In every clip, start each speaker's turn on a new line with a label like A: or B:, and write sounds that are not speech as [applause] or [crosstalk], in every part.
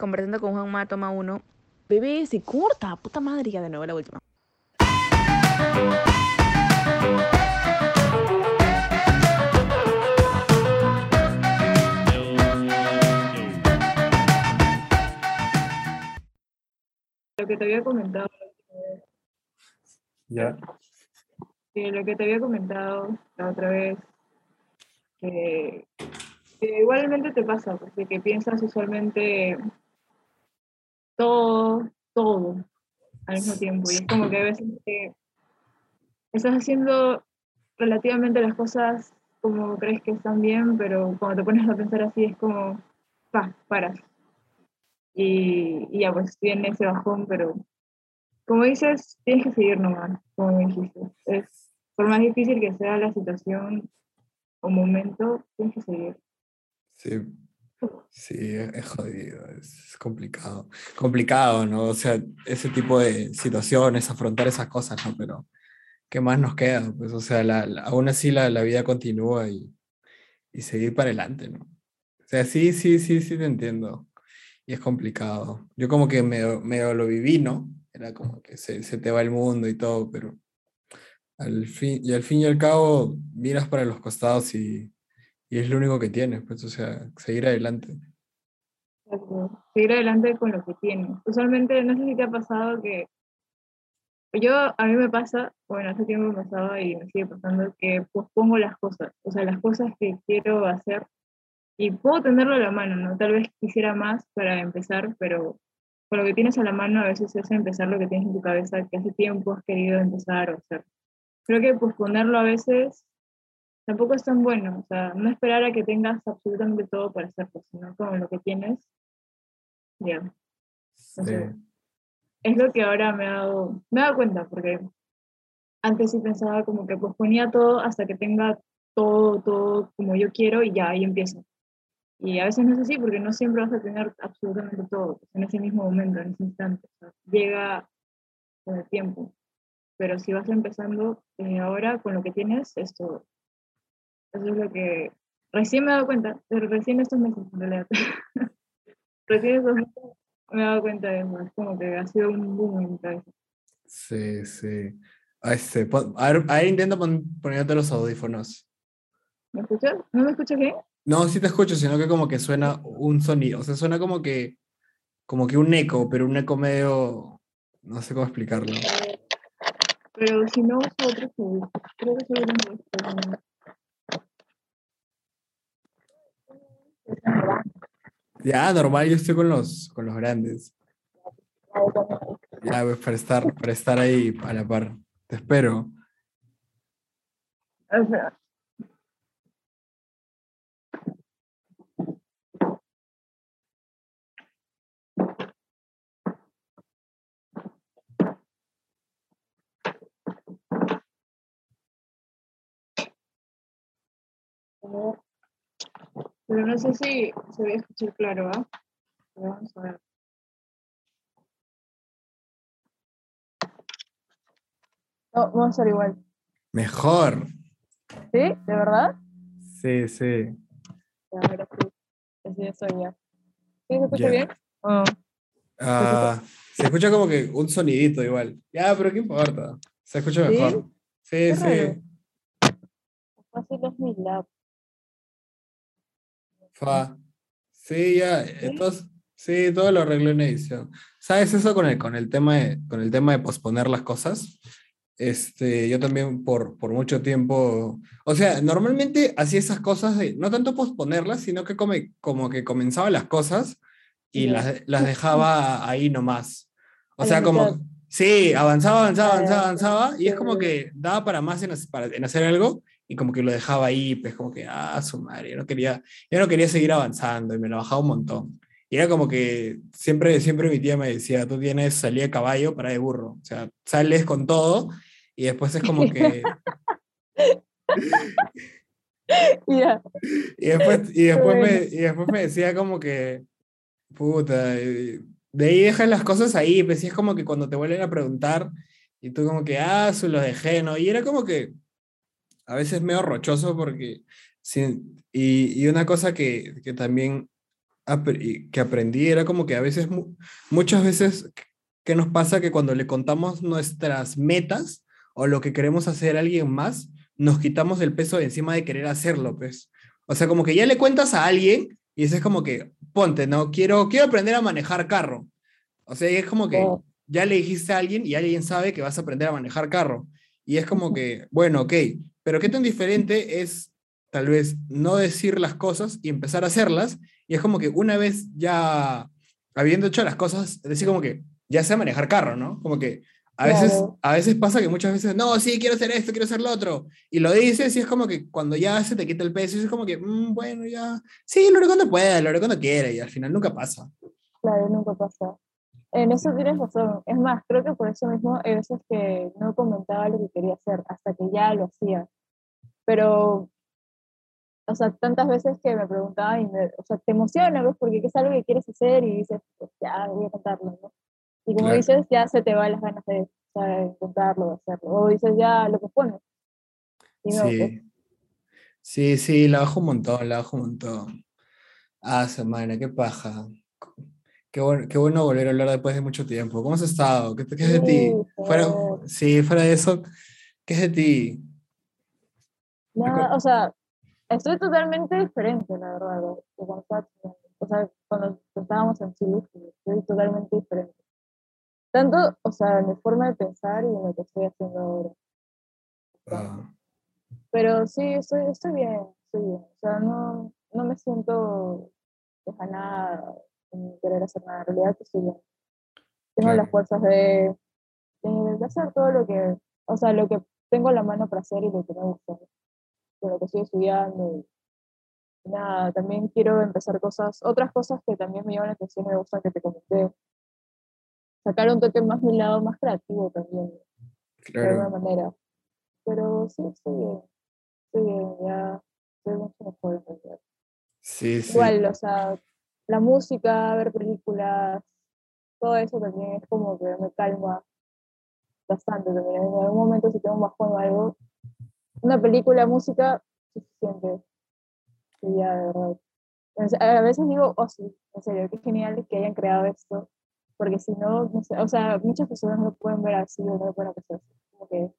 A: conversando con Juanma, toma uno. Bebé, se corta, puta madre, ya de nuevo la última.
B: Lo que te había comentado,
C: Ya.
B: que lo que te había comentado la otra vez, que, que igualmente te pasa, porque que piensas usualmente todo, todo al mismo tiempo. Y es como que a veces estás haciendo relativamente las cosas como crees que están bien, pero cuando te pones a pensar así es como, pa, paras. Y, y ya pues viene ese bajón, pero como dices, tienes que seguir nomás, como me dijiste. Es, por más difícil que sea la situación o momento, tienes que seguir.
C: Sí. Sí, es jodido, es complicado. Complicado, ¿no? O sea, ese tipo de situaciones, afrontar esas cosas, ¿no? Pero, ¿qué más nos queda? Pues, o sea, la, la- aún así la, la vida continúa y, y seguir para adelante, ¿no? O sea, sí, sí, sí, sí te entiendo. Y es complicado. Yo como que medio, medio lo viví, ¿no? Era como que se, se te va el mundo y todo, pero al fin, y al fin y al cabo miras para los costados y, y es lo único que tienes, pues, o sea, seguir adelante.
B: Exacto. Seguir adelante con lo que tienes. Usualmente, no sé si te ha pasado que yo, a mí me pasa, bueno, hace tiempo me pasaba y me sigue pasando, que pospongo las cosas, o sea, las cosas que quiero hacer y puedo tenerlo a la mano, ¿no? Tal vez quisiera más para empezar, pero con lo que tienes a la mano a veces es empezar lo que tienes en tu cabeza que hace tiempo has querido empezar o hacer. Creo que posponerlo a veces tampoco es tan bueno, o sea, no esperar a que tengas absolutamente todo para hacerlo, sino con lo que tienes, ya.
C: Sí,
B: Es lo que ahora me he dado, me he dado cuenta, porque antes sí pensaba como que posponía todo hasta que tenga todo, todo como yo quiero y ya ahí empiezo. Y a veces no es así porque no siempre vas a tener absolutamente todo pues, en ese mismo momento, en ese instante. o sea, llega con el tiempo. Pero si vas empezando eh, ahora con lo que tienes, es todo. Eso es lo que recién me he dado cuenta, pero recién estos meses en realidad. [laughs] recién estos meses me he dado cuenta de eso. Es como que ha sido un boom en
C: sí, sí. A, este, pon- a ver, a ver, intenta pon- ponerte los audífonos.
B: ¿Me escuchas? ¿No me escuchas bien?
C: No, sí te escucho, sino que como que suena un sonido, o sea, suena como que, como que un eco, pero un eco medio, no sé cómo explicarlo.
B: Pero si no uso otro. Creo que solo tengo
C: Ya, normal, yo estoy con los, con los grandes. Ya, pues, para estar, para estar ahí a la par. Te espero.
B: Pero no sé si se ve escuchar claro, ¿ah? Pero Vamos a ver. No, vamos a hacer igual.
C: Mejor.
B: ¿Sí? ¿De verdad?
C: Sí, sí.
B: Ya, ahora sí. Así ya soy ya. ¿Sí se escucha
C: Ya.
B: bien? Oh.
C: Ah, se escucha como que un sonidito igual. Ya, pero ¿qué importa? Se escucha
B: ¿Sí?
C: mejor. Sí,
B: Qué
C: sí.
B: Fácil es mi lab.
C: Fa. Sí, ya. Entonces, sí, todo lo arregló en edición. ¿Sabes eso con el, con el tema de, con el tema de posponer las cosas? Este, yo también por, por mucho tiempo, o sea, normalmente hacía esas cosas de, no tanto posponerlas, sino que come- como que comenzaba las cosas y las, las dejaba ahí nomás. O sea, como, sí, avanzaba, avanzaba, avanzaba, avanzaba, y es como que daba para más en, para- en hacer algo, y como que lo dejaba ahí, pues como que, ah, su madre, yo no quería, yo no quería seguir avanzando, y me lo bajaba un montón. Y era como que siempre, siempre mi tía me decía, tú tienes salida de caballo para de burro, o sea, sales con todo, y después es como que... [laughs]
B: Ya.
C: Y después, y después, me, y después me decía como que, puta, eh, de ahí dejas las cosas ahí, pues sí es como que cuando te vuelven a preguntar y tú como que, ah, se los dejé, ¿no? Y era como que a veces medio rochoso porque, sí, y, y una cosa que, que también que aprendí era como que a veces, mu- muchas veces, ¿qué nos pasa? Que cuando le contamos nuestras metas o lo que queremos hacer a alguien más, nos quitamos el peso de encima de querer hacerlo, pues. O sea, como que ya le cuentas a alguien y eso es como que, ponte, ¿no? Quiero, quiero aprender a manejar carro. O sea, es como que
B: Oh.
C: ya le dijiste a alguien y alguien sabe que vas a aprender a manejar carro. Y es como que, bueno, ok, pero qué tan diferente es tal vez no decir las cosas y empezar a hacerlas. Y es como que una vez ya habiendo hecho las cosas, decir como que ya sé manejar carro, ¿no? Como que a veces,
B: Claro.
C: a veces pasa que muchas veces, no, sí, quiero hacer esto, quiero hacer lo otro. Y lo dices y es como que cuando ya se te quita el peso, es como que, "Mm, bueno, ya, sí, lo haré cuando pueda, lo haré cuando quiera. Y al final nunca pasa.
B: Claro, nunca pasa. En eso tienes razón. Es más, creo que por eso mismo hay veces que no comentaba lo que quería hacer hasta que ya lo hacía. Pero, o sea, tantas veces que me preguntaban y me, o sea, te emociona, ¿ves? Porque es algo que quieres hacer y dices, pues ya voy a contarlo, ¿no? Y como
C: Claro.
B: dices, ya se te van las ganas de, o sea, de hacerlo. O dices, ya lo pospones. Y no, pues,
C: Sí. Sí, sí, la bajo un montón, la bajo un montón. Ah, semana, qué paja. Qué bueno, qué bueno volver a hablar después de mucho tiempo. ¿Cómo has estado? ¿Qué, qué es de ti? Fuera,
B: joder.
C: sí, fuera de eso, ¿qué es de ti?
B: Nada, o sea, estoy totalmente diferente, la verdad, de de cuando estaba estudiando. O sea, cuando estábamos en Chile, sí, estoy totalmente diferente. Tanto, o sea, en mi forma de pensar y en lo que estoy haciendo ahora.
C: Ah,
B: Pero sí, estoy, estoy bien, estoy bien. O sea, no, no me siento nada sin querer hacer nada. En realidad estoy bien. Tengo
C: Claro.
B: las fuerzas de, de, de hacer todo lo que, o sea, lo que tengo la mano para hacer y lo que me gusta. Con lo que estoy estudiando y nada, también quiero empezar cosas, otras cosas que también me llaman la atención y me gusta que te comenté. Sacar un toque más mi lado más creativo también, de alguna
C: claro.
B: manera. Pero sí, estoy bien, estoy bien, ya estoy mucho mejor en realidad.
C: Sí, sí.
B: Igual, o sea, la música, ver películas, todo eso también es como que me calma bastante también. En algún momento si tengo un bajón o algo, una película, música, suficiente. Ya, A veces digo, oh sí, en serio, qué genial que hayan creado esto, porque si no, no sé, o sea, muchas personas no pueden ver así o no lo pueden así, como que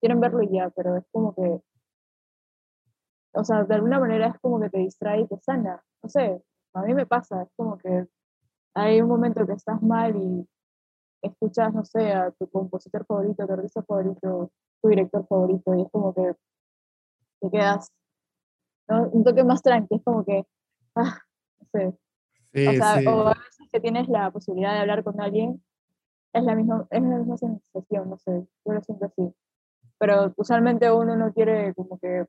B: quieren verlo y ya, pero es como que, o sea, de alguna manera es como que te distrae y te sana, no sé, a mí me pasa, es como que hay un momento que estás mal y escuchas, no sé, a tu compositor favorito, tu artista favorito, tu director favorito, y es como que te quedas, ¿no? Un toque más tranqui, es como que, ah, no sé, o
C: Sí,
B: sea,
C: sí.
B: o a veces que tienes la posibilidad de hablar con alguien, es la misma, es la misma sensación, no sé, yo lo siento así. Pero usualmente uno no quiere como que,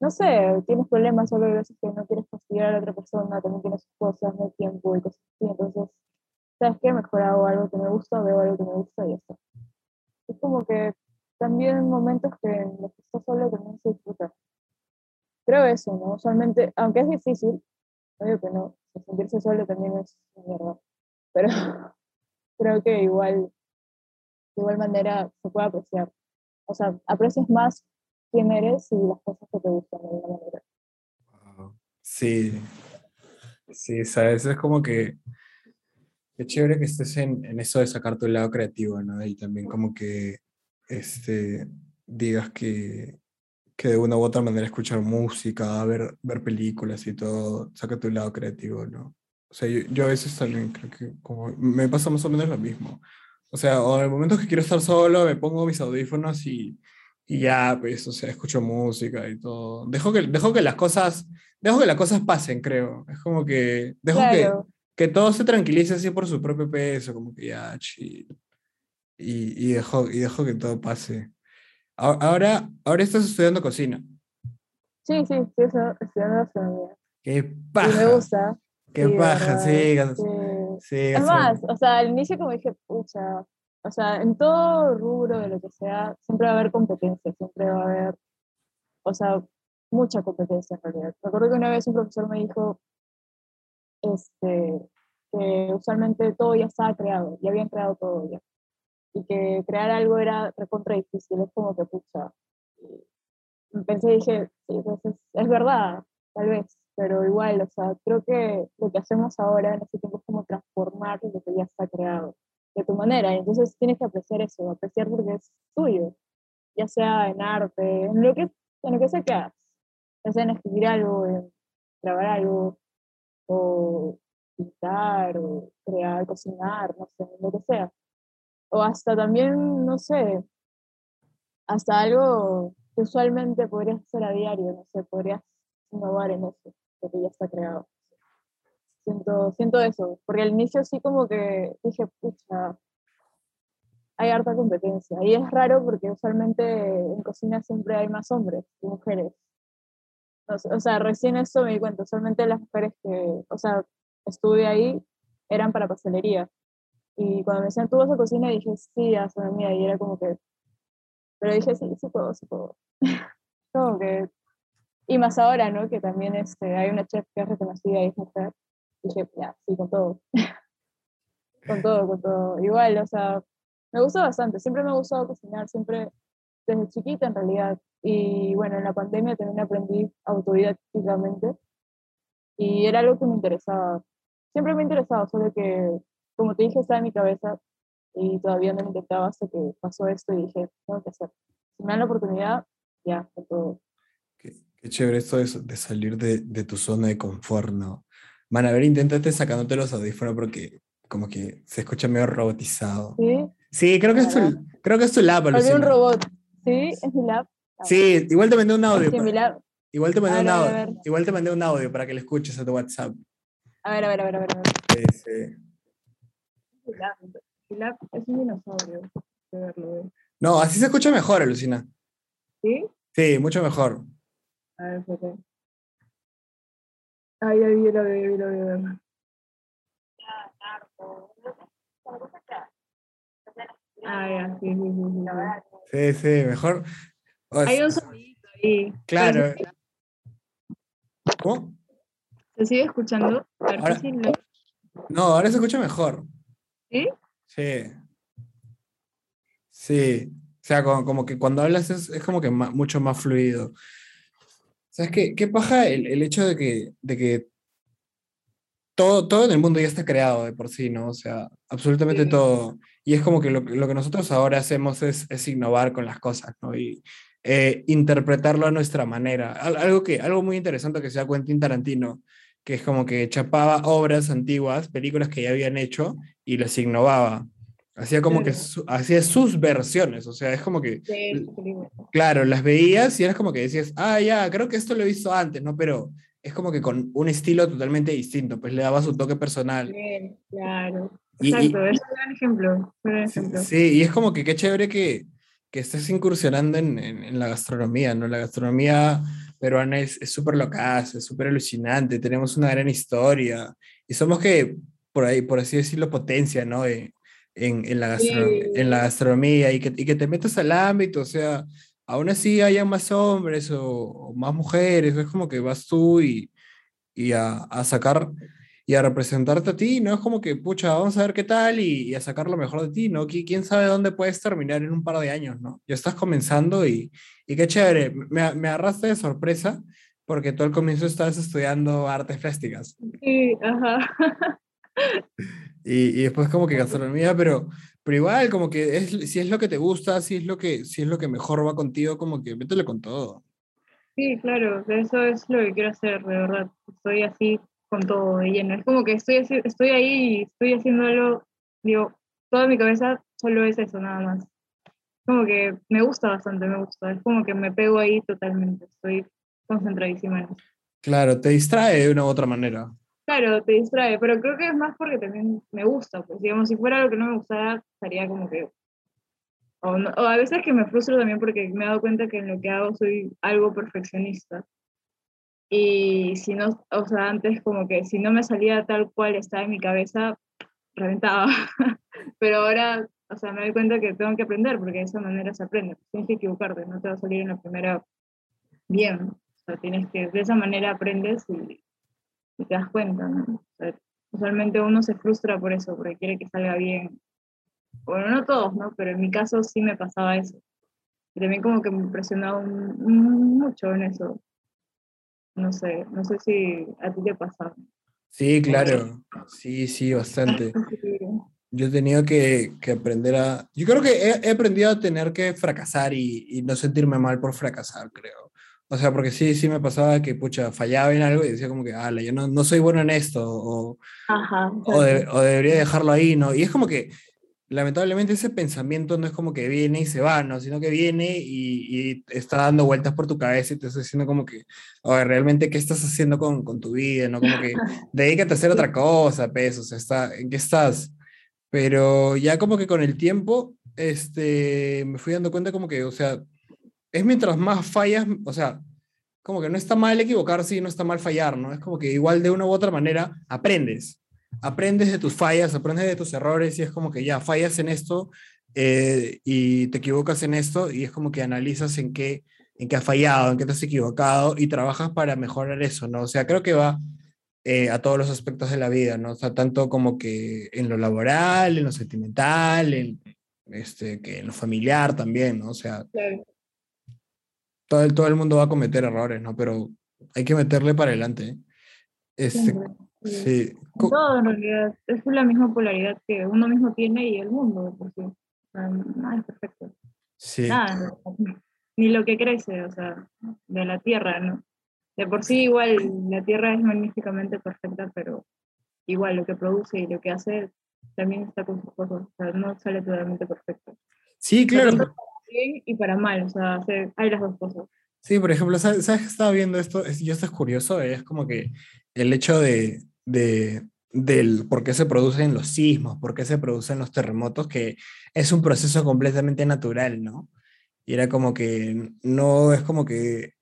B: no sé, tienes problemas, solo hay veces que no quieres fastidiar a la otra persona, también tienes cosas, no hay tiempo y cosas así, entonces, ¿sabes qué? Mejor hago algo que me gusta, veo algo que me gusta y ya está. Es como que también en momentos que en los que estás solo también se disfruta. Creo eso, ¿no? Usualmente, aunque es difícil, digo que no, sentirse solo también es mierda, pero [laughs] creo que igual, de igual manera se puede apreciar. O sea, aprecias más quién eres y las cosas que te gustan de alguna manera.
C: Sí, sí, sabes, es como que qué chévere que estés en, en eso de sacar tu lado creativo, ¿no? Y también como que este, digas que, que de una u otra manera escuchar música, ver, ver películas y todo, saca tu lado creativo, ¿no? O sea, yo, yo a veces también creo que como me pasa más o menos lo mismo. O sea, o en el momento que quiero estar solo, me pongo mis audífonos y, y ya, pues, o sea, escucho música y todo. Dejo que, dejo que las cosas, dejo que las cosas pasen, creo. Es como que, dejo
B: Claro,
C: que todo se tranquilice así por su propio peso, como que ya, chill. Y, y, dejo, y dejo que todo pase. Ahora, ahora estás estudiando cocina.
B: sí, sí, eso, estudiando gastronomía.
C: ¡Qué
B: Y me
C: paja!
B: gusta,
C: ¡Qué
B: sí,
C: paja! Sí,
B: sí.
C: sí,
B: Es más, o sea, al inicio como dije, pucha, o sea, en todo rubro de lo que sea, siempre va a haber competencia, siempre va a haber, o sea, mucha competencia en realidad. Me acuerdo que una vez un profesor me dijo, este, que usualmente todo ya estaba creado, ya habían creado todo ya, y que crear algo era recontra difícil, es como que pucha. Pensé y dije, sí, pues es, es verdad, tal vez, pero igual, o sea, creo que lo que hacemos ahora en este tiempo es como transformar lo que ya está creado de tu manera, y entonces tienes que apreciar eso, apreciar porque es tuyo, ya sea en arte, en lo que, en lo que sea que hagas, ya sea en escribir algo, en grabar algo, o pintar, o crear, cocinar, no sé, lo que sea. O hasta también, no sé, hasta algo que usualmente podrías hacer a diario, no sé, podrías innovar en eso, porque ya está creado. Siento, siento eso, porque al inicio sí como que dije, pucha, hay harta competencia. Y es raro porque usualmente en cocina siempre hay más hombres que mujeres. O sea, recién eso me di cuenta, usualmente las mujeres que, o sea, estuve ahí eran para pastelería. Y cuando me decían, tú vas a cocina, dije, sí, hazme mía, y era como que, pero dije, sí, sí puedo, sí puedo. [laughs] como que, y más ahora, ¿no? Que también este, hay una chef que es reconocida y es mujer. Dije, ya, sí, con todo. [laughs] con todo, con todo. Igual, o sea, me gusta bastante. Siempre me ha gustado cocinar, siempre, desde chiquita en realidad. Y bueno, en la pandemia también aprendí autodidácticamente. Y era algo que me interesaba. Siempre me ha interesado, solo que, como te dije, estaba en mi cabeza y todavía no lo intentaba hasta que pasó esto y dije, tengo que hacer. Si me dan la oportunidad, ya, con todo.
C: Qué, qué chévere esto de, de salir de, de, tu zona de confort, ¿no? Man, a ver, inténtate sacándote los audífonos porque como que se escucha medio robotizado.
B: Sí.
C: Sí, creo que, es tu, creo que es tu lab,
B: Hay un robot. Sí, es mi lab.
C: Sí, igual te mandé un audio. Igual te mandé un audio. Igual te mandé un audio para que lo escuches a tu WhatsApp.
B: A ver, a ver, a ver, a ver.
C: Sí, sí.
B: Mi lab es un dinosaurio.
C: No, así se escucha mejor, Alucina.
B: ¿Sí?
C: Sí, mucho mejor.
B: A ver, espérate. Ay, ay, lo veo, lo veo. Ah, ya, sí, sí, sí.
C: Sí, sí, mejor.
B: O Hay un sonidito ahí.
C: Claro. ¿Cómo?
B: ¿Se sigue escuchando?
C: Ahora, no, ahora se escucha mejor.
B: ¿Sí?
C: Sí. Sí. O sea, como, como que cuando hablas es, es como que ma, mucho más fluido. ¿Sabes qué? ¿Qué paja el, el hecho de que, de que todo, todo en el mundo ya está creado de por sí, ¿no? O sea, absolutamente sí. todo. Y es como que lo, lo, que nosotros ahora hacemos es, es innovar con las cosas, ¿no? Y eh, interpretarlo a nuestra manera. Algo, que, algo muy interesante que se da Quentin Tarantino, que es como que chapaba obras antiguas, películas que ya habían hecho, y las innovaba. Hacía como que su, hacía sus versiones, o sea, es como que,
B: sí,
C: claro, las veías y eras como que decías, ah, ya, creo que esto lo he visto antes, ¿no? Pero es como que con un estilo totalmente distinto, pues le daba su toque personal.
B: Bien, claro. Exacto, y, es un gran ejemplo, un ejemplo.
C: Sí, y es como que qué chévere que, que estés incursionando en, en, en, la gastronomía, ¿no? La gastronomía peruana es súper locaz, es súper alucinante, tenemos una gran historia y somos que, por ahí, por así decirlo, potencia, ¿no? En, en, la, gastro, sí. en la gastronomía y que, y que te metas al ámbito, o sea, aún así haya más hombres o, o, más mujeres, es como que vas tú y, y a, a, sacar y a representarte a ti, ¿no? Es como que, pucha, vamos a ver qué tal y, y, a sacar lo mejor de ti, ¿no? ¿Quién sabe dónde puedes terminar en un par de años, ¿no? Ya estás comenzando y, y qué chévere, me, me agarraste de sorpresa porque tú al comienzo estabas estudiando artes plásticas.
B: Sí, ajá. [laughs]
C: y, y después como que gastronomía, pero, pero igual, como que es, si es lo que te gusta, si es lo que, si es lo que mejor va contigo, como que métele con todo.
B: Sí, claro, eso es lo que quiero hacer, de verdad. Estoy así con todo de lleno. Es como que estoy, estoy ahí y estoy haciéndolo, digo, toda mi cabeza solo es eso, nada más. Como que me gusta bastante, me gusta. Es como que me pego ahí totalmente. Estoy concentradísima en eso.
C: Claro, te distrae de una u otra manera.
B: Claro, te distrae, pero creo que es más porque también me gusta, pues digamos, si fuera algo que no me gustara, estaría como que... O, no, o, a veces que me frustro también porque me he dado cuenta que en lo que hago soy algo perfeccionista. Y si no, o sea, antes como que si no me salía tal cual estaba en mi cabeza, reventaba. [laughs] pero ahora, o sea, me doy cuenta que tengo que aprender porque de esa manera se aprende. Tienes que equivocarte, no te va a salir en la primera bien. O sea, tienes que, de esa manera aprendes y y te das cuenta, ¿no? O sea, usualmente uno se frustra por eso, porque quiere que salga bien. Bueno, no todos, ¿no? Pero en mi caso sí me pasaba eso. Y también como que me impresionaba un, un, mucho en eso. No sé, no sé si a ti te pasa.
C: Sí, claro. Sí, sí, bastante. [laughs] Yo he tenido que, que aprender a... Yo creo que he, he aprendido a tener que fracasar y, y, no sentirme mal por fracasar, creo. O sea, porque sí, sí me pasaba que, pucha, fallaba en algo y decía como que, ala, yo no, no soy bueno en esto, o,
B: Ajá,
C: o, de- o debería dejarlo ahí, ¿no? Y es como que, lamentablemente, ese pensamiento no es como que viene y se va, ¿no? Sino que viene y, y está dando vueltas por tu cabeza y te está diciendo como que, oye, realmente, ¿qué estás haciendo con, con tu vida, ¿no? Como que, [laughs] dedícate a hacer otra cosa, pues, o sea, está, ¿en qué estás? Pero ya como que con el tiempo, este, me fui dando cuenta como que, o sea, es mientras más fallas, o sea, como que no está mal equivocarse y no está mal fallar, ¿no? Es como que igual de una u otra manera aprendes. Aprendes de tus fallas, aprendes de tus errores y es como que ya fallas en esto eh, y te equivocas en esto y es como que analizas en qué, en qué has fallado, en qué te has equivocado y trabajas para mejorar eso, ¿no? O sea, creo que va eh, a todos los aspectos de la vida, ¿no? O sea, tanto como que en lo laboral, en lo sentimental, en, este, que en lo familiar también, ¿no? O sea,
B: Claro.
C: todo el, todo el mundo va a cometer errores, ¿no? Pero hay que meterle para adelante. ¿eh? Este,
B: sí. Todo, en realidad, es la misma polaridad que uno mismo tiene y el mundo, de por sí. Nada es perfecto.
C: sí.
B: Nada, ni lo que crece, o sea, de la tierra, ¿no? De por sí igual la tierra es magníficamente perfecta, pero igual lo que produce y lo que hace también está con sus cosas, o sea, no sale totalmente perfecto.
C: Sí, claro.
B: Tanto para bien y para mal, o sea, se- hay las dos cosas.
C: Sí, por ejemplo, ¿sabes, que estaba viendo esto? Es- y esto es curioso, es como que el hecho de, de, del por qué se producen los sismos, por qué se producen los terremotos, que es un proceso completamente natural, ¿no? Y era como que no es como que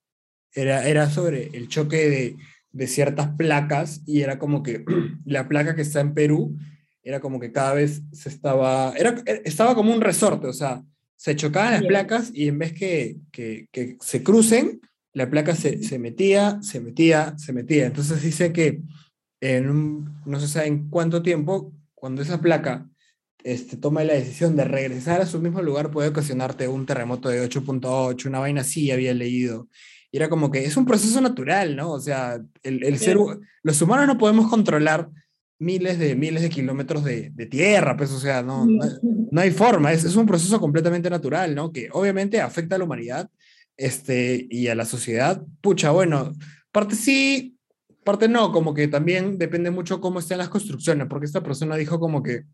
C: era, era sobre el choque de, de ciertas placas y era como que [clears throat] la placa que está en Perú era como que cada vez se estaba, era, estaba como un resorte, o sea, se chocaban las placas y en vez que, que, que se crucen, la placa se, se metía, se metía, se metía. Entonces dice que en un, no se sabe en cuánto tiempo, cuando esa placa este, toma la decisión de regresar a su mismo lugar, puede ocasionarte un terremoto de 8.8, una vaina así había leído. Y era como que es un proceso natural, ¿no? O sea, el, el ser, los humanos no podemos controlar miles de miles de kilómetros de, de tierra, pues, o sea, no, no, no hay forma, es, es un proceso completamente natural, ¿no? Que obviamente afecta a la humanidad este, y a la sociedad. Pucha, bueno, parte sí, parte no, como que también depende mucho cómo estén las construcciones, porque esta persona dijo como que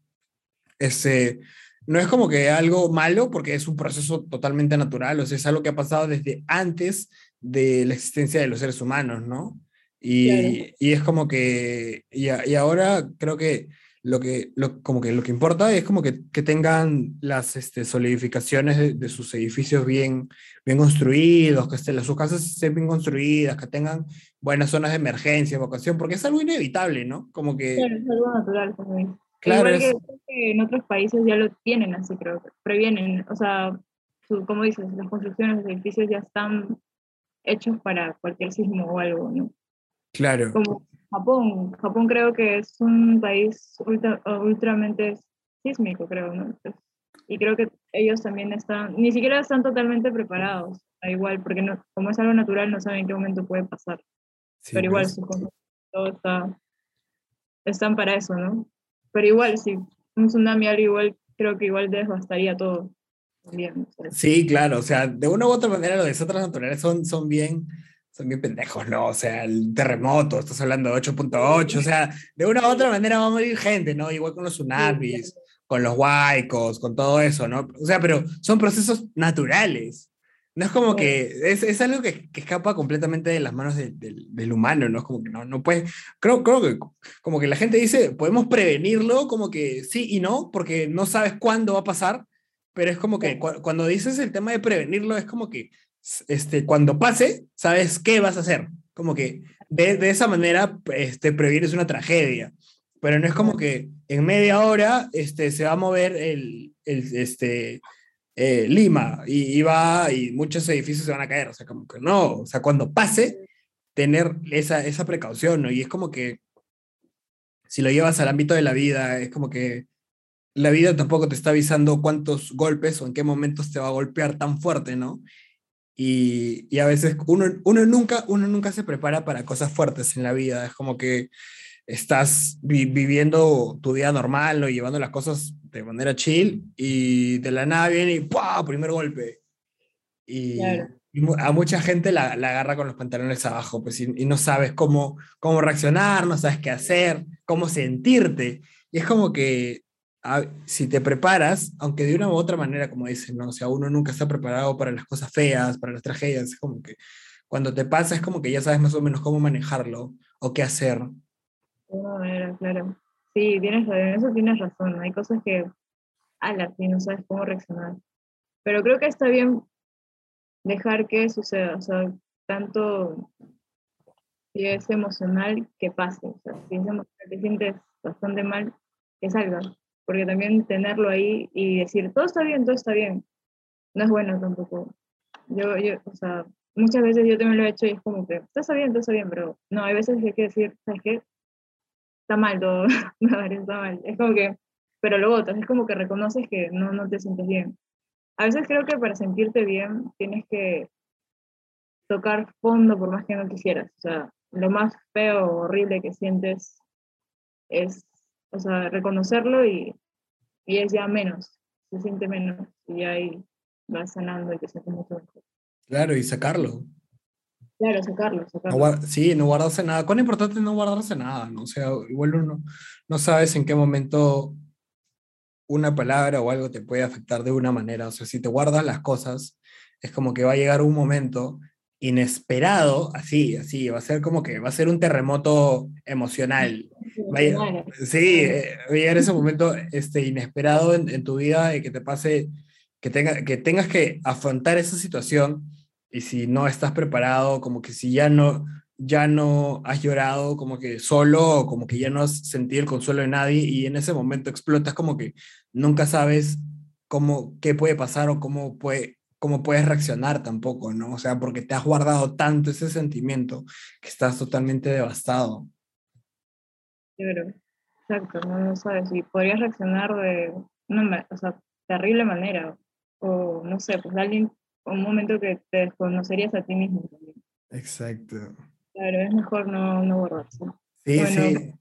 C: este, no es como que algo malo, porque es un proceso totalmente natural, o sea, es algo que ha pasado desde antes de la existencia de los seres humanos, ¿no? Y,
B: Claro.
C: y es como que, y, a- y ahora creo que lo que, lo, como que lo que importa es como que, que tengan las este, solidificaciones de, de sus edificios bien, bien construidos, que estén, sus casas estén bien construidas, que tengan buenas zonas de emergencia, evacuación, porque es algo inevitable, ¿no? Como que,
B: Claro, es algo natural también.
C: claro,
B: Igual
C: es,
B: que, en otros países ya lo tienen así, creo, que previenen, o sea, su- como dices, las construcciones, los edificios ya están hechos para cualquier sismo o algo, ¿no?
C: claro.
B: Como Japón, Japón creo que es un país ultra, ultramente sísmico, creo, ¿no? Entonces, y creo que ellos también están, ni siquiera están totalmente preparados, da igual, porque no, como es algo natural no saben en qué momento puede pasar,
C: Sí,
B: pero igual
C: pues.
B: cosas, todo está, están para eso, ¿no? Pero igual, si un tsunami algo igual, creo que igual devastaría todo. Sea,
C: Sí, claro, o sea, de una u otra manera los desastres naturales son, son bien, son bien pendejos, ¿no? O sea, el terremoto, estás hablando de 8.8, o sea, de una u otra manera va a morir gente, ¿no? Igual con los tsunamis, con los huaicos, con todo eso, ¿no? O sea, pero son procesos naturales. No es como que, es, es algo que, que escapa completamente de las manos de- del- del humano, ¿no? Es como que no, no puede, creo, creo que como que la gente dice, podemos prevenirlo, como que sí y no, porque no sabes cuándo va a pasar, pero es como que cu- cuando dices el tema de prevenirlo, es como que este, cuando pase, sabes qué vas a hacer. Como que de, de esa manera este, previenes una tragedia. Pero no es como que en media hora este, se va a mover el, el, este, eh, Lima y, y va y muchos edificios se van a caer. O sea, como que no. O sea, cuando pase, tener esa, esa precaución, ¿no? Y es como que si lo llevas al ámbito de la vida, es como que la vida tampoco te está avisando cuántos golpes o en qué momentos te va a golpear tan fuerte, ¿no? Y, y a veces uno, uno, nunca, uno nunca se prepara para cosas fuertes en la vida. Es como que estás vi- viviendo tu vida normal o llevando las cosas de manera chill y de la nada viene y ¡pua! primer golpe. Y,
B: Claro.
C: y mu- a mucha gente la, la agarra con los pantalones abajo, pues, y, y no sabes cómo, cómo reaccionar, no sabes qué hacer, cómo sentirte. Y es como que a- si te preparas, aunque de una u otra manera, como dicen, ¿no? O sea, uno nunca está preparado para las cosas feas, para las tragedias, es como que cuando te pasa es como que ya sabes más o menos cómo manejarlo o qué hacer.
B: Alguna manera, claro. Sí, tienes, en eso tienes razón. Hay cosas que, ala, sí, no sabes cómo reaccionar. Pero creo que está bien dejar que suceda, o sea, tanto si es emocional, que pase. O sea, si es emocional, te sientes bastante mal, que salga. Porque también tenerlo ahí y decir, todo está bien, todo está bien, no es bueno tampoco. Yo, yo, o sea, muchas veces yo también lo he hecho y es como que, todo está bien, todo está bien, pero no, hay veces que hay que decir, ¿sabes qué? Está mal todo, [laughs] está mal. Es como que, pero lo otro, es como que reconoces que no, no te sientes bien. A veces creo que para sentirte bien tienes que tocar fondo por más que no quisieras. O sea, lo más feo horrible que sientes es, o sea, reconocerlo y, y es ya menos, se siente menos y ahí vas sanando y te sientes mucho mejor.
C: Claro, y sacarlo.
B: Claro, sacarlo,
C: No
B: sacarlo.
C: guar- sí, no guardarse nada. Cuán importante es no guardarse nada, ¿no? O sea, igual uno no sabes en qué momento una palabra o algo te puede afectar de una manera. O sea, si te guardas las cosas, es como que va a llegar un momento inesperado, así, así, va a ser como que va a ser un terremoto emocional. Vaya- Sí, eh, va a llegar ese momento este, inesperado en, en tu vida de que te pase, que, tenga, que tengas que afrontar esa situación y si no estás preparado, como que si ya no, ya no has llorado, como que solo, como que ya no has sentido el consuelo de nadie y en ese momento explotas como que nunca sabes cómo, qué puede pasar o cómo, puede, cómo puedes reaccionar tampoco, ¿no? O sea, porque te has guardado tanto ese sentimiento que estás totalmente devastado.
B: Claro, exacto, no, no sabes, y podrías reaccionar de una o sea, terrible manera, o no sé, pues alguien, un momento que te desconocerías a ti mismo también.
C: Exacto.
B: Claro, es mejor no, no guardarse.
C: Sí,
B: Bueno.
C: sí,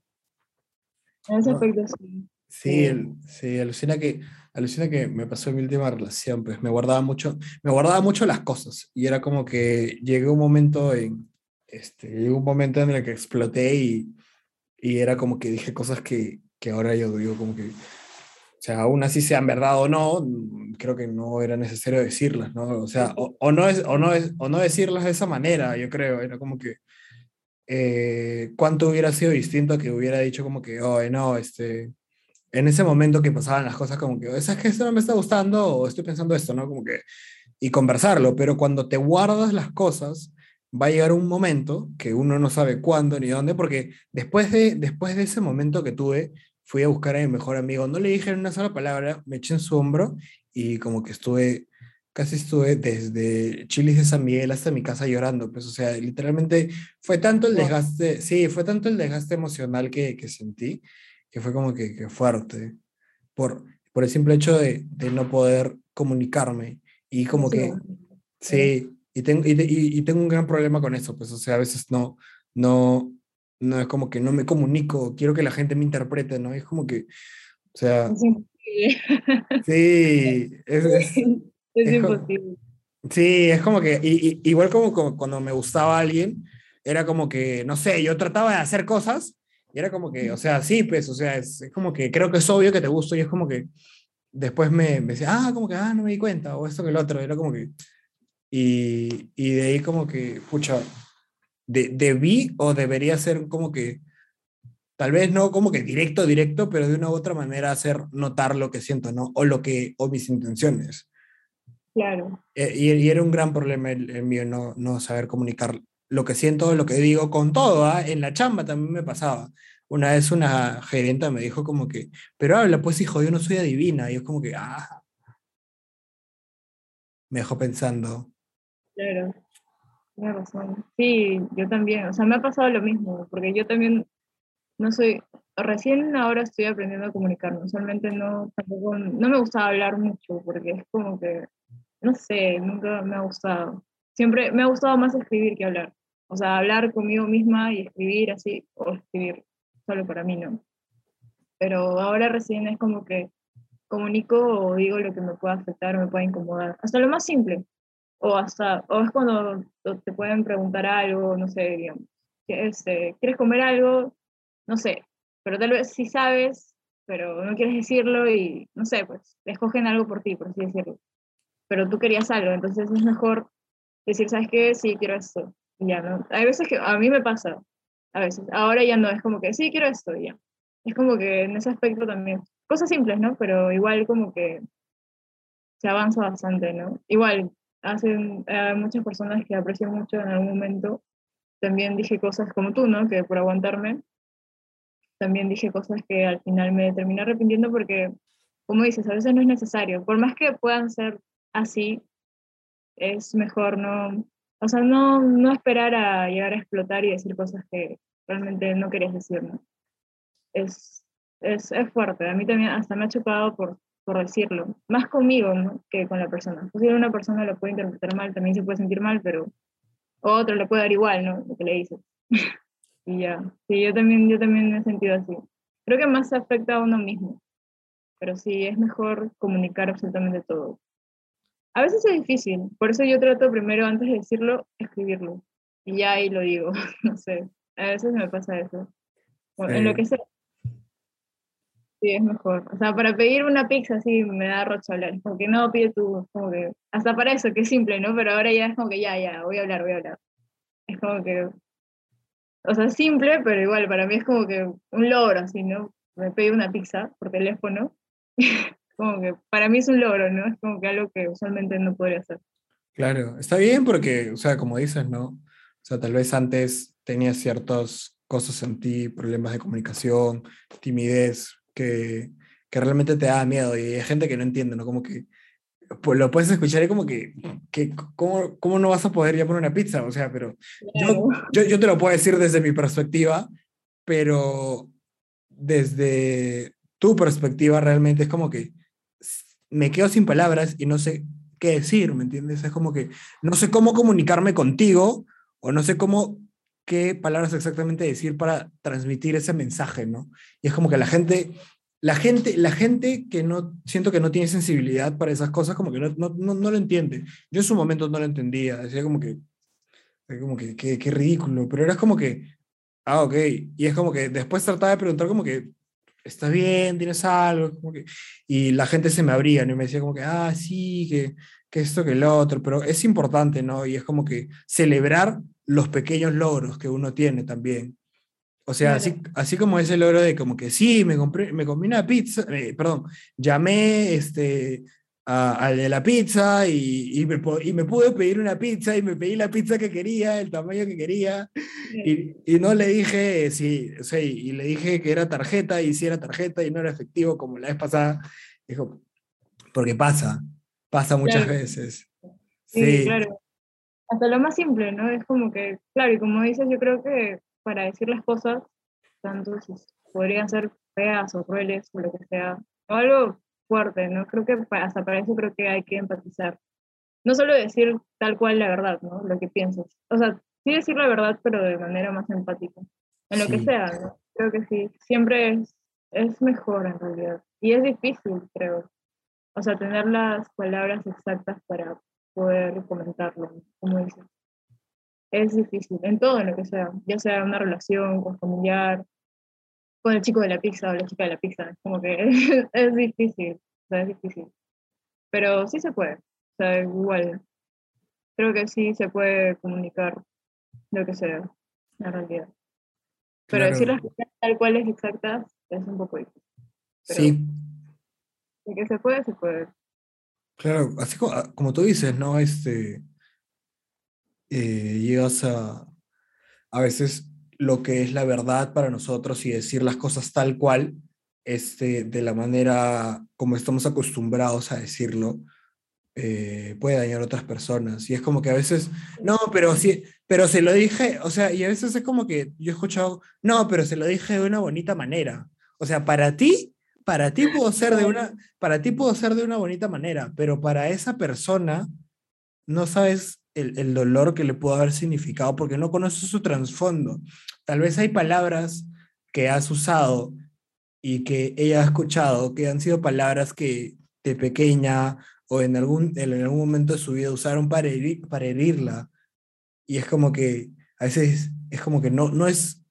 B: En ese aspecto sí.
C: sí, el- sí, alucina que, alucina que me pasó en mi última relación, pues me guardaba mucho, me guardaba mucho las cosas y era como que llegué un momento en, este, llegó un momento en el que exploté y, y era como que dije cosas que, que ahora yo digo como que, o sea, aún así sean verdad o no, creo que no era necesario decirlas, ¿no? O sea, o, o no, es, o, no es, o no decirlas de esa manera, yo creo, era como que, eh, cuánto hubiera sido distinto que hubiera dicho como que, oh, no, este, en ese momento que pasaban las cosas como que, ¿sabes que esto no me está gustando? O estoy pensando esto, ¿no? Como que, y conversarlo, pero cuando te guardas las cosas, va a llegar un momento que uno no sabe cuándo ni dónde, porque después de, después de ese momento que tuve, fui a buscar a mi mejor amigo, no le dije una sola palabra, me eché en su hombro y como que estuve, casi estuve desde Chilis de San Miguel hasta mi casa llorando, pues, o sea, literalmente fue tanto el desgaste, sí, fue tanto el desgaste emocional que, que sentí, que fue como que, que fuerte, por, por el simple hecho de, de no poder comunicarme y como
B: Sí,
C: que, sí, y, tengo y, y- y tengo un gran problema con eso, pues, o sea, a veces no, no, no es como que no me comunico, quiero que la gente me interprete, ¿no? Es como que, o sea,
B: imposible. [laughs]
C: sí, es, es-
B: Es imposible.
C: Sí, es como que, y- y- igual como, como cuando me gustaba alguien, era como que, no sé, yo trataba de hacer cosas y era como que, o sea, sí, pues, o sea, es, es como que creo que es obvio que te gusto y es como que después me, me decía, ah, como que, ah, no me di cuenta, o esto que el otro, era como que, y, y de ahí como que, pucha, de, debí o debería ser como que, tal vez no como que directo, directo, pero de una u otra manera hacer notar lo que siento, ¿no? O lo que, o mis intenciones.
B: Claro,
C: Eh, Y, y era un gran problema el, el mío no, no saber comunicar lo que siento, lo que digo con todo. ¿ah? En la chamba también me pasaba. Una vez una gerenta me dijo como que, pero habla, pues hijo, yo no soy adivina. Y yo como que, ah. Me dejó pensando.
B: claro. Tienes razón. Sí, yo también. O sea, me ha pasado lo mismo, porque yo también no soy, recién ahora estoy aprendiendo a comunicarme. Usualmente no, tampoco, no me gustaba hablar mucho, porque es como que, no sé, nunca me ha gustado. siempre me ha gustado más escribir que hablar. O sea, hablar conmigo misma y escribir así, o escribir solo para mí, ¿no? Pero ahora recién es como que comunico o digo lo que me pueda afectar o me pueda incomodar. Hasta lo más simple. O hasta, o es cuando te pueden preguntar algo, no sé, digamos, este, ¿quieres comer algo? No sé, pero tal vez sí sabes, pero no quieres decirlo y, no sé, pues, escogen algo por ti, por así decirlo. Pero tú querías algo, entonces es mejor decir, ¿sabes qué? Sí, quiero esto. Ya, ¿no? Hay veces que a mí me pasa, a veces. Ahora ya no, es como que, sí, quiero esto, ya. Es como que en ese aspecto también. Cosas simples, ¿no? Pero igual como que se avanza bastante, ¿no? Igual, hacen eh, muchas personas que aprecio mucho en algún momento. También dije cosas como tú, ¿no? Que por aguantarme, también dije cosas que al final me terminé arrepintiendo porque, como dices, a veces no es necesario. Por más que puedan ser así, es mejor no, o sea, no, no esperar a llegar a explotar y decir cosas que realmente no querías decir, ¿no? Es, es, es fuerte, a mí también hasta me ha chocado por, por decirlo, más conmigo ¿no? que con la persona. Pues si una persona lo puede interpretar mal, también se puede sentir mal, pero otro le puede dar igual, ¿no? Lo que le dices. [laughs] y ya, sí, yo también, yo también me he sentido así. Creo que más afecta a uno mismo, pero sí, es mejor comunicar absolutamente todo. A veces es difícil, por eso yo trato primero, antes de decirlo, escribirlo. Y ya ahí lo digo, [laughs] no sé. A veces me pasa eso. En lo que sea. Sí, es mejor. O sea, para pedir una pizza sí me da rocha hablar. Como que no, pide tú. Como que, hasta para eso, que es simple, ¿no? Pero ahora ya es como que ya, ya, voy a hablar, voy a hablar. Es como que. O sea, simple, pero igual, para mí es como que un logro, así, ¿no? Me pedí una pizza por teléfono. [laughs] como que para mí es un logro, ¿no? Es como que algo que usualmente no podría hacer.
C: Claro, está bien porque, o sea, como dices, ¿no? O sea, tal vez antes tenías ciertas cosas en ti, problemas de comunicación, timidez, que, que realmente te da miedo y hay gente que no entiende, ¿no? Como que pues lo puedes escuchar y como que, que ¿cómo, ¿cómo, no vas a poder ya poner una pizza? O sea, pero yo, yo, yo te lo puedo decir desde mi perspectiva, pero desde tu perspectiva realmente es como que me quedo sin palabras y no sé qué decir, ¿me entiendes? Es como que no sé cómo comunicarme contigo o no sé cómo, qué palabras exactamente decir para transmitir ese mensaje, ¿no? Y es como que la gente, la gente, la gente que no, siento que no tiene sensibilidad para esas cosas, como que no, no, no, lo entiende. Yo en su momento no lo entendía, decía como que, como que, qué ridículo, pero era como que, ah, ok, y es como que después trataba de preguntar como que, ¿estás bien? ¿Tienes algo? Como que, y la gente se me abría, ¿no? Y me decía como que, ah, sí, que, que esto, que el otro, pero es importante, ¿no? Y es como que celebrar los pequeños logros que uno tiene también. O sea, así, así como ese logro de como que sí, me compré, me comí una pizza, eh, perdón, llamé, este, al de la pizza y, y, me, y, me, pude pedir una pizza y me pedí la pizza que quería, el tamaño que quería. Y, y no le dije si, o sea, y le dije que era tarjeta y si era tarjeta y no era efectivo como la vez pasada. Dijo, porque pasa, pasa muchas veces.
B: Sí, claro. Hasta lo más simple, ¿no? Es como que, claro, y como dices, yo creo que para decir las cosas, tanto si podrían ser feas o crueles o lo que sea, o algo fuerte, ¿no? Creo que hasta para eso creo que hay que empatizar. No solo decir tal cual la verdad, ¿no? Lo que piensas. O sea, sí decir la verdad, pero de manera más empática. En lo que sea, ¿no? Creo que sí. Siempre es, es mejor en realidad. Y es difícil, creo. O sea, tener las palabras exactas para poder comentarlo, como dices. Es difícil, en todo en lo que sea, ya sea una relación con familiar, con el chico de la pizza o la chica de la pizza. Como que [laughs] es, difícil, o sea, es difícil. Pero sí se puede, o sea, igual. Creo que sí se puede comunicar lo que sea, la realidad. Pero decir las cosas tal cual es exactas es un poco difícil.
C: sí.
B: De que se puede, se puede.
C: Claro, así como, ah, como tú dices, ¿no? Este, eh, llegas a, a veces lo que es la verdad para nosotros y decir las cosas tal cual, este, de la manera como estamos acostumbrados a decirlo, eh, puede dañar a otras personas. Y es como que a veces, no, pero sí, pero se lo dije, o sea, y a veces es como que yo he escuchado, no, pero se lo dije de una bonita manera. O sea, para ti, para ti puedo ser de una, para ti puedo ser de una bonita manera, pero para esa persona no sabes el, el dolor que le pudo haber significado porque no conoces su trasfondo. Tal vez hay palabras que has usado y que ella ha escuchado, que han sido palabras que de pequeña o en algún, en algún momento de su vida usaron para, herir, para herirla. Y es como que a veces es como que no, no es,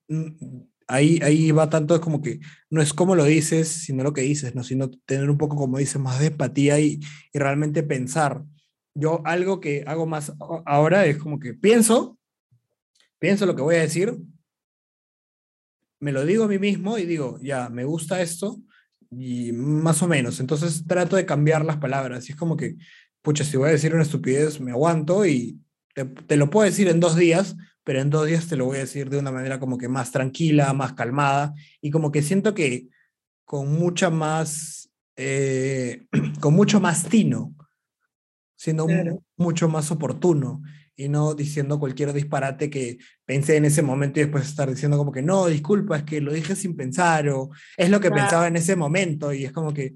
C: ahí, ahí va tanto, es como que no es como lo dices, sino lo que dices, ¿no? sino tener un poco, como dices, más de empatía y, y realmente pensar. Yo algo que hago más ahora es como que pienso, pienso lo que voy a decir, me lo digo a mí mismo y digo, ya, me gusta esto y más o menos. Entonces trato de cambiar las palabras y es como que, pucha, si voy a decir una estupidez, me aguanto y te, lo puedo decir en dos días, pero en dos días te lo voy a decir de una manera como que más tranquila, más calmada y como que siento que con mucha más, eh, [clears throat] con mucho más tino, siendo
B: Claro.
C: mucho más oportuno y no diciendo cualquier disparate que pensé en ese momento y después estar diciendo como que no, disculpa, es que lo dije sin pensar o es lo que
B: Claro.
C: pensaba en ese momento y es como que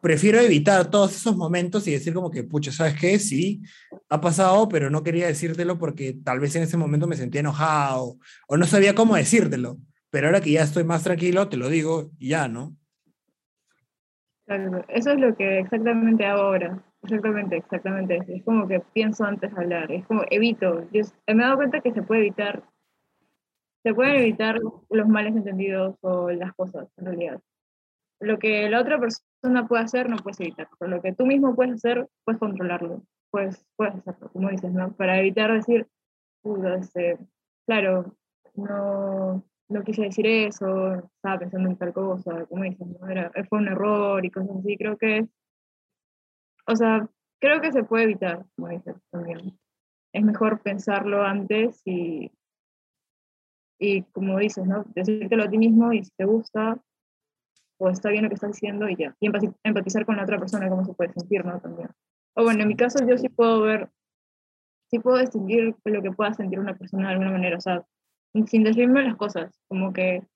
C: prefiero evitar todos esos momentos y decir como que, pucha, ¿sabes qué? Sí, ha pasado, pero no quería decírtelo porque tal vez en ese momento me sentía enojado o no sabía cómo decírtelo, pero ahora que ya estoy más tranquilo, te lo digo y ya, ¿no?
B: Exacto. Eso es lo que exactamente hago ahora. Exactamente, exactamente. Es como que pienso antes de hablar. Es como evito. Yo me he dado cuenta que se puede evitar. Se pueden evitar los males entendidos o las cosas, en realidad. Lo que la otra persona puede hacer, no puedes evitar. Pero lo que tú mismo puedes hacer, puedes controlarlo. Puedes, puedes hacerlo, como dices, ¿no? Para evitar decir, "Puta, este, claro, no, no quise decir eso, estaba pensando en tal cosa, como dices, ¿no? Era, fue un error y cosas así, creo que es, o sea, creo que se puede evitar, como dices también. Es mejor pensarlo antes y, y como dices, ¿no? Decírtelo a ti mismo y si te gusta o está bien lo que estás diciendo y ya. Y empati- empatizar con la otra persona, cómo se puede sentir, ¿no? También. O bueno, en mi caso yo sí puedo ver, sí puedo distinguir lo que pueda sentir una persona de alguna manera, o sea, sin decirme las cosas, como que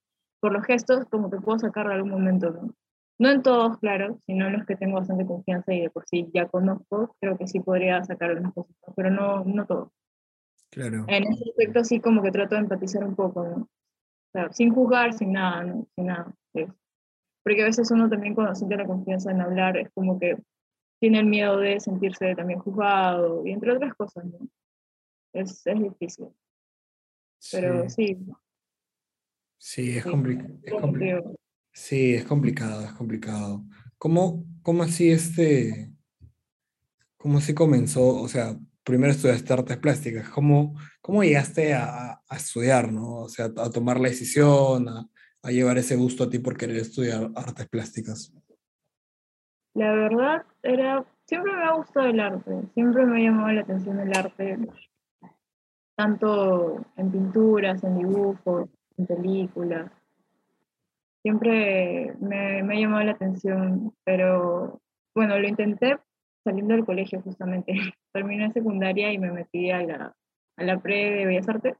B: por los gestos, como que puedo sacar de algún momento, ¿no? No en todos, claro, sino en los que tengo bastante confianza y de por sí ya conozco, creo que sí podría sacar algunas cosas, pero no, no todo.
C: Claro.
B: En ese aspecto sí como que trato de empatizar un poco, ¿no? O sea, sin juzgar, sin nada, ¿no? Sin nada. sí. Porque a veces uno también cuando siente la confianza en hablar es como que tiene el miedo de sentirse también juzgado y entre otras cosas, ¿no? Es, es difícil, pero
C: sí,
B: sí,
C: sí, es complicado. Es
B: lo
C: compli-
B: creo.
C: Sí, es complicado, es complicado. ¿Cómo, cómo así este, cómo así comenzó? O sea, primero estudiaste artes plásticas, ¿cómo, cómo llegaste a, estudiar, ¿no? O sea, a tomar la decisión, a, a llevar ese gusto a ti por querer estudiar artes plásticas.
B: La verdad era, siempre me ha gustado el arte, siempre me ha llamado la atención el arte, tanto en pinturas, en dibujos, en películas. Siempre me, me ha llamado la atención, pero bueno, lo intenté saliendo del colegio justamente. [laughs] Terminé secundaria y me metí a la, a la pre de Bellas Artes.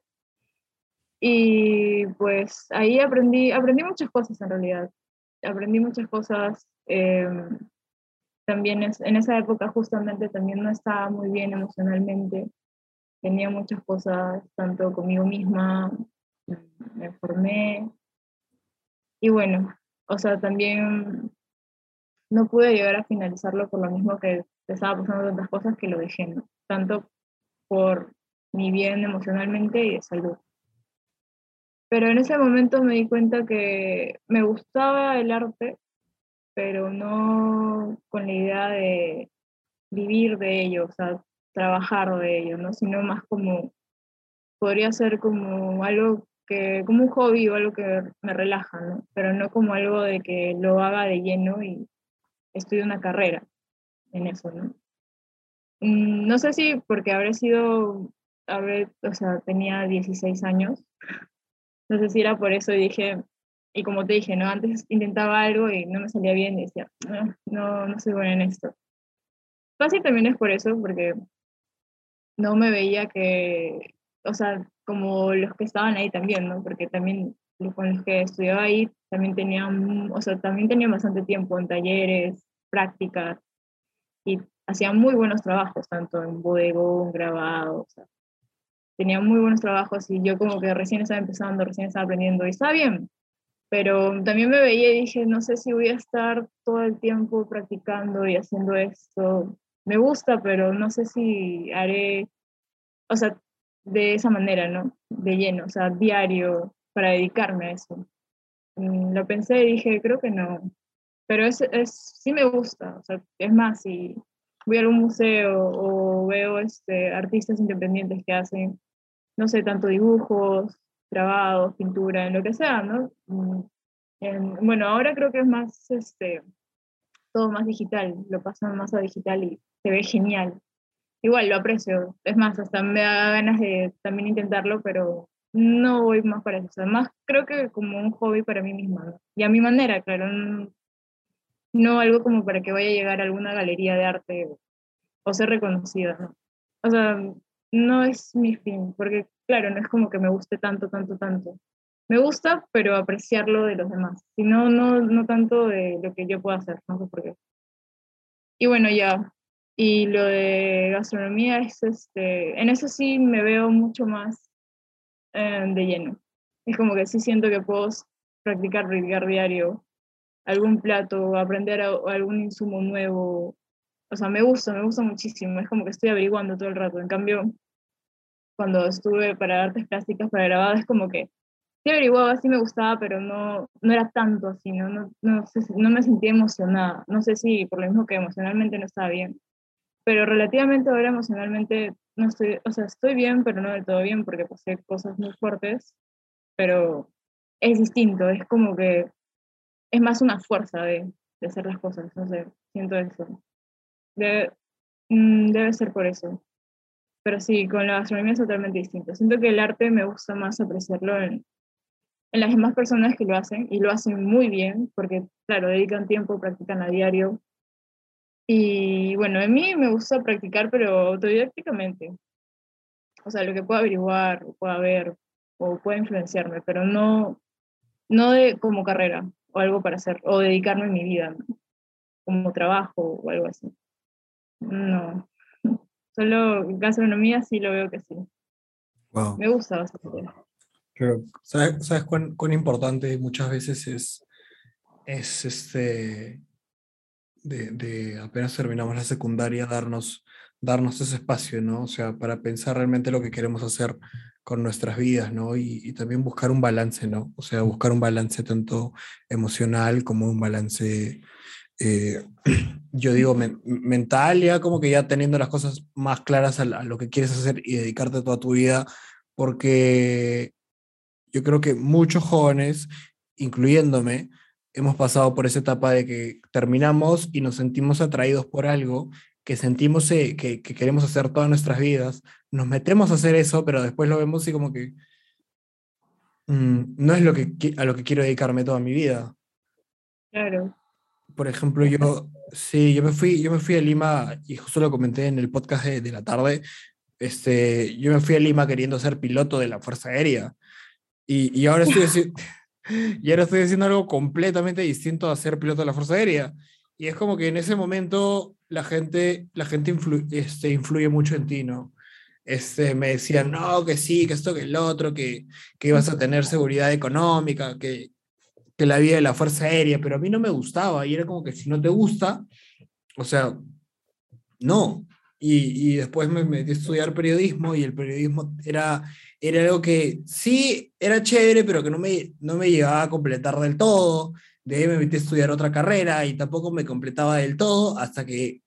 B: Y pues ahí aprendí, aprendí muchas cosas en realidad. Aprendí muchas cosas. eh, también es, en esa época justamente también no estaba muy bien emocionalmente. Tenía muchas cosas, tanto conmigo misma, me formé. Y bueno, o sea, también no pude llegar a finalizarlo por lo mismo que estaba pasando tantas cosas que lo dejé, ¿no? tanto por mi bien emocionalmente y de salud. Pero en ese momento me di cuenta que me gustaba el arte, pero no con la idea de vivir de ello, o sea, trabajar de ello, ¿no? Sino más como, podría ser como algo que, como un hobby o algo que me relaja, ¿no? Pero no como algo de que lo haga de lleno y estudie una carrera en eso, ¿no? Mm, No sé si porque habré sido, habré, o sea, tenía 16 años, no sé si era por eso y dije, y como te dije, ¿no? Antes intentaba algo y no me salía bien y decía, "Ah, no, no soy buena en esto. Fácil también es por eso, porque no me veía que, o sea, como los que estaban ahí también, ¿no? Porque también con los que estudiaba ahí también tenían, o sea, también tenían bastante tiempo en talleres, prácticas, y hacía muy buenos trabajos, tanto en bodegón, grabado, o sea, tenía muy buenos trabajos y yo como que recién estaba empezando, recién estaba aprendiendo y estaba bien, pero también me veía y dije, no sé si voy a estar todo el tiempo practicando y haciendo esto. Me gusta, pero no sé si haré, o sea, de esa manera, ¿no? De lleno, o sea, diario, para dedicarme a eso. Mm, lo pensé y dije, creo que no. Pero es, es, sí me gusta, o sea, es más, si voy a algún museo o veo este, artistas independientes que hacen, no sé, tanto dibujos, grabados, pintura, en lo que sea, ¿no? Mm, bueno, ahora creo que es más, este, todo más digital, lo pasan más a digital y se ve genial. Igual lo aprecio, es más, hasta me da ganas de también intentarlo, pero no voy más para eso. Además, creo que como un hobby para mí misma, y a mi manera, claro, no, algo como para que vaya a llegar a alguna galería de arte o, ser reconocida, ¿no? O sea, no es mi fin, porque claro, no es como que me guste tanto, tanto, tanto. Me gusta, pero apreciarlo de los demás, y no, no, tanto de lo que yo puedo hacer, no sé por qué. Y bueno, ya, y lo de gastronomía es, este, en eso sí me veo mucho más eh, de lleno. Es como que sí siento que puedo practicar, practicar diario algún plato, aprender algún insumo nuevo. O sea, me gusta, me gusta muchísimo. Es como que estoy averiguando todo el rato. En cambio, cuando estuve para artes plásticas, para grabar, es como que sí averiguaba, sí me gustaba, pero no, no era tanto así, ¿no? No, no, no me sentía emocionada. No sé si por lo mismo que emocionalmente no estaba bien. Pero relativamente ahora emocionalmente no estoy, o sea, estoy bien, pero no del todo bien porque pasé cosas muy fuertes, pero es distinto, es como que es más una fuerza de, de hacer las cosas, no sé, siento eso. Debe, mm, debe ser por eso. Pero sí, con la gastronomía es totalmente distinto. Siento que el arte me gusta más apreciarlo en, en las demás personas que lo hacen y lo hacen muy bien, porque, claro, dedican tiempo, practican a diario, y bueno, a mí me gusta practicar, pero autodidácticamente. O sea, lo que pueda averiguar, o pueda ver, o pueda influenciarme, pero no, no de como carrera o algo para hacer, o dedicarme a mi vida, como trabajo o algo así. No. [laughs] Solo gastronomía sí lo veo que sí.
C: Wow.
B: Me gusta bastante.
C: Pero, ¿sabes, ¿sabes cuán, cuán, importante muchas veces es, es este, de, apenas terminamos la secundaria, darnos, darnos ese espacio, ¿no? O sea, para pensar realmente lo que queremos hacer con nuestras vidas, ¿no? Y, también buscar un balance, ¿no? O sea, buscar un balance tanto emocional como un balance, eh, [clears throat] yo digo, mental, ya como que ya teniendo las cosas más claras a, a lo que quieres hacer y dedicarte toda tu vida, porque yo creo que muchos jóvenes, incluyéndome, hemos pasado por esa etapa de que terminamos y nos sentimos atraídos por algo, que sentimos eh, que, queremos hacer todas nuestras vidas, nos metemos a hacer eso, pero después lo vemos y como que mm, no es lo que, a lo que quiero dedicarme toda mi vida.
B: Claro.
C: Por ejemplo, yo, sí, yo me fui, yo me fui a Lima, y justo lo comenté en el podcast de, de la tarde, este, yo me fui a Lima queriendo ser piloto de la Fuerza Aérea. Y, y ahora estoy, [laughs] y ahora estoy haciendo algo completamente distinto a ser piloto de la Fuerza Aérea. Y es como que en ese momento la gente, la gente este, influye mucho en ti, ¿no? Este, me decían, no, que sí, que esto, que el otro, que, que ibas a tener seguridad económica, que, que la vida de la Fuerza Aérea, pero a mí no me gustaba y era como que si no te gusta, o sea, no. Y, y después me metí a estudiar periodismo y el periodismo era era algo que sí era chévere, pero que no me, no me llegaba a completar del todo. De ahí me metí a estudiar otra carrera y tampoco me completaba del todo hasta que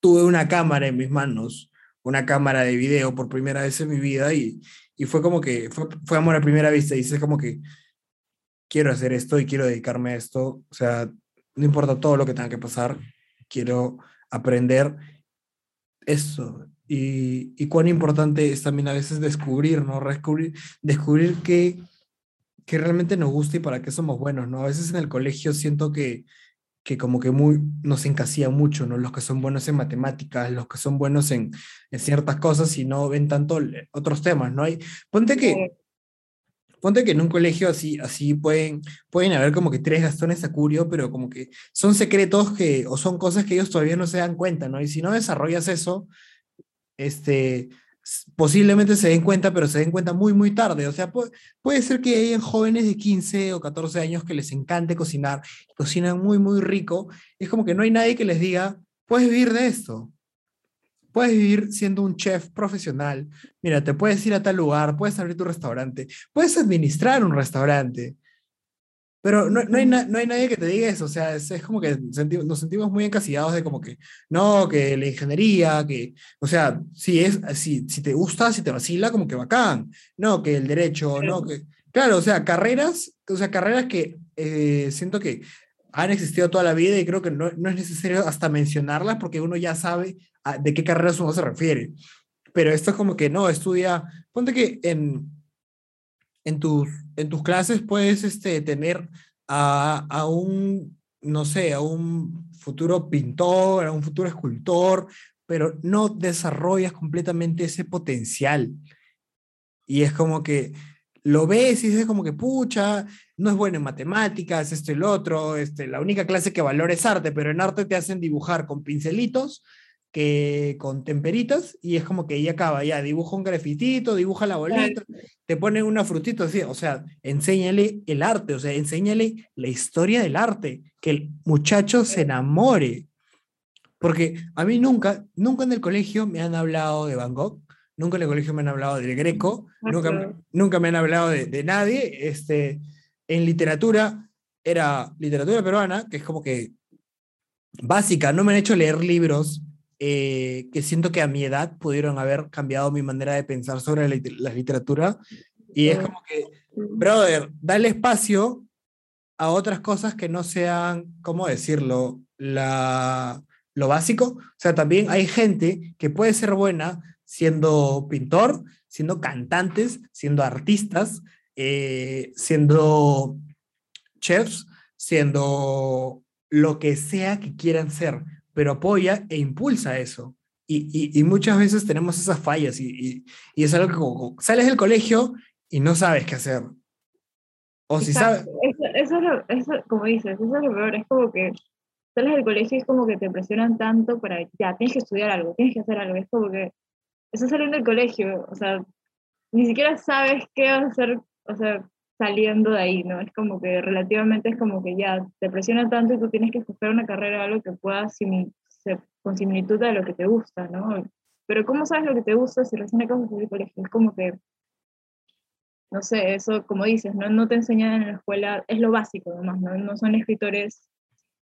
C: tuve una cámara en mis manos, una cámara de video por primera vez en mi vida y, y fue como que fue, fue amor a primera vista y es como que quiero hacer esto y quiero dedicarme a esto. O sea, no importa todo lo que tenga que pasar, quiero aprender eso, y, cuán importante es también a veces descubrir, ¿no? Descubrir, descubrir qué, qué realmente nos gusta y para qué somos buenos, ¿no? A veces en el colegio siento que, que como que muy, nos encasilla mucho, ¿no? Los que son buenos en matemáticas, los que son buenos en, en ciertas cosas y no ven tanto otros temas, ¿no? Hay, ponte que, ponte que en un colegio así, así pueden, pueden haber como que tres Gastones Acurio, pero como que son secretos que, o son cosas que ellos todavía no se dan cuenta, ¿no? Y si no desarrollas eso, este, posiblemente se den cuenta, pero se den cuenta muy, muy tarde. O sea, puede, puede ser que hayan jóvenes de 15 o 14 años que les encante cocinar, cocinan muy, muy rico. Es como que no hay nadie que les diga, puedes vivir de esto. Puedes vivir siendo un chef profesional. Mira, te puedes ir a tal lugar, puedes abrir tu restaurante, puedes administrar un restaurante. Pero no, no, hay no, hay nadie que te diga eso, o sea, es, es como que nos sentimos muy encasillados de como que, no, que la ingeniería, que, o sea, si, es, si, si te gusta, si te vacila, como que bacán, no, que el derecho, no, que, claro, o sea, carreras, o sea, carreras que eh, siento que han existido toda la vida y creo que no, no, es necesario hasta mencionarlas porque uno ya sabe de qué carreras uno se refiere. Pero esto es como que no, estudia, ponte que en, en tus, en tus clases puedes este, tener a, a, un, no sé, a un futuro pintor, a un futuro escultor, pero no desarrollas completamente ese potencial. Y es como que lo ves y dices como que, pucha, no es bueno en matemáticas, esto y lo otro, este, la única clase que valora es arte, pero en arte te hacen dibujar con pincelitos que con temperitas y es como que ella acaba, ya dibuja un grafitito, dibuja la bolita, te pone una frutita así, o sea, enséñale el arte, o sea, enséñale la historia del arte, que el muchacho se enamore. Porque a mí nunca, nunca en el colegio me han hablado de Van Gogh, nunca en el colegio me han hablado del Greco, nunca, nunca me han hablado de, de nadie. Este, en literatura era literatura peruana, que es como que básica, no me han hecho leer libros eh, que siento que a mi edad pudieron haber cambiado mi manera de pensar sobre la, literatura. Y es como que, brother, dale espacio a otras cosas que no sean, ¿cómo decirlo? La, lo básico. O sea, también hay gente que puede ser buena siendo pintor, siendo cantantes, siendo artistas, eh, siendo chefs, siendo lo que sea que quieran ser pero apoya e impulsa eso. Y, y, muchas veces tenemos esas fallas y, y, es algo que como, sales del colegio y no sabes qué hacer. O si sabes...
B: Eso, es lo, como dices, eso es lo peor, es como que sales del colegio y es como que te presionan tanto para, ya, tienes que estudiar algo, tienes que hacer algo, es como que estás saliendo del colegio, o sea, ni siquiera sabes qué hacer, o sea, saliendo de ahí, ¿no? Es como que relativamente es como que ya te presiona tanto y tú tienes que escoger una carrera, algo que pueda con similitud a lo que te gusta, ¿no? Pero ¿cómo sabes lo que te gusta si recién acabas de colegio? Es como que, no sé, eso como dices, ¿no? No te enseñan en la escuela, es lo básico además, ¿no? No son escritores,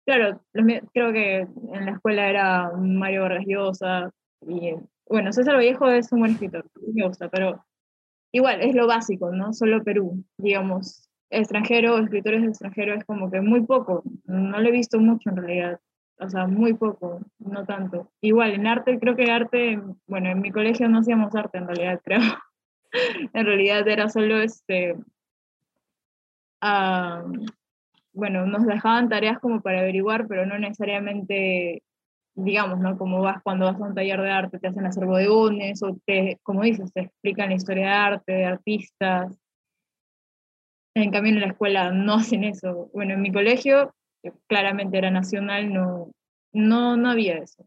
B: claro, creo que en la escuela era Mario Vargas Llosa y, bueno, César Vallejo es un buen escritor, me gusta, pero igual, es lo básico, ¿no? Solo Perú, digamos. Extranjero, escritores extranjeros es como que muy poco, no lo he visto mucho en realidad, o sea, muy poco, no tanto. Igual, en arte, creo que arte, bueno, en mi colegio no hacíamos arte en realidad, [laughs] creo. en realidad era solo este, bueno, nos dejaban tareas como para averiguar, pero no necesariamente digamos, ¿no? Como vas cuando vas a un taller de arte, te hacen hacer bodegones o te, como dices, te explican la historia de arte, de artistas. En cambio, en la escuela no hacen eso. Bueno, en mi colegio, que claramente era nacional, no, no, no había eso.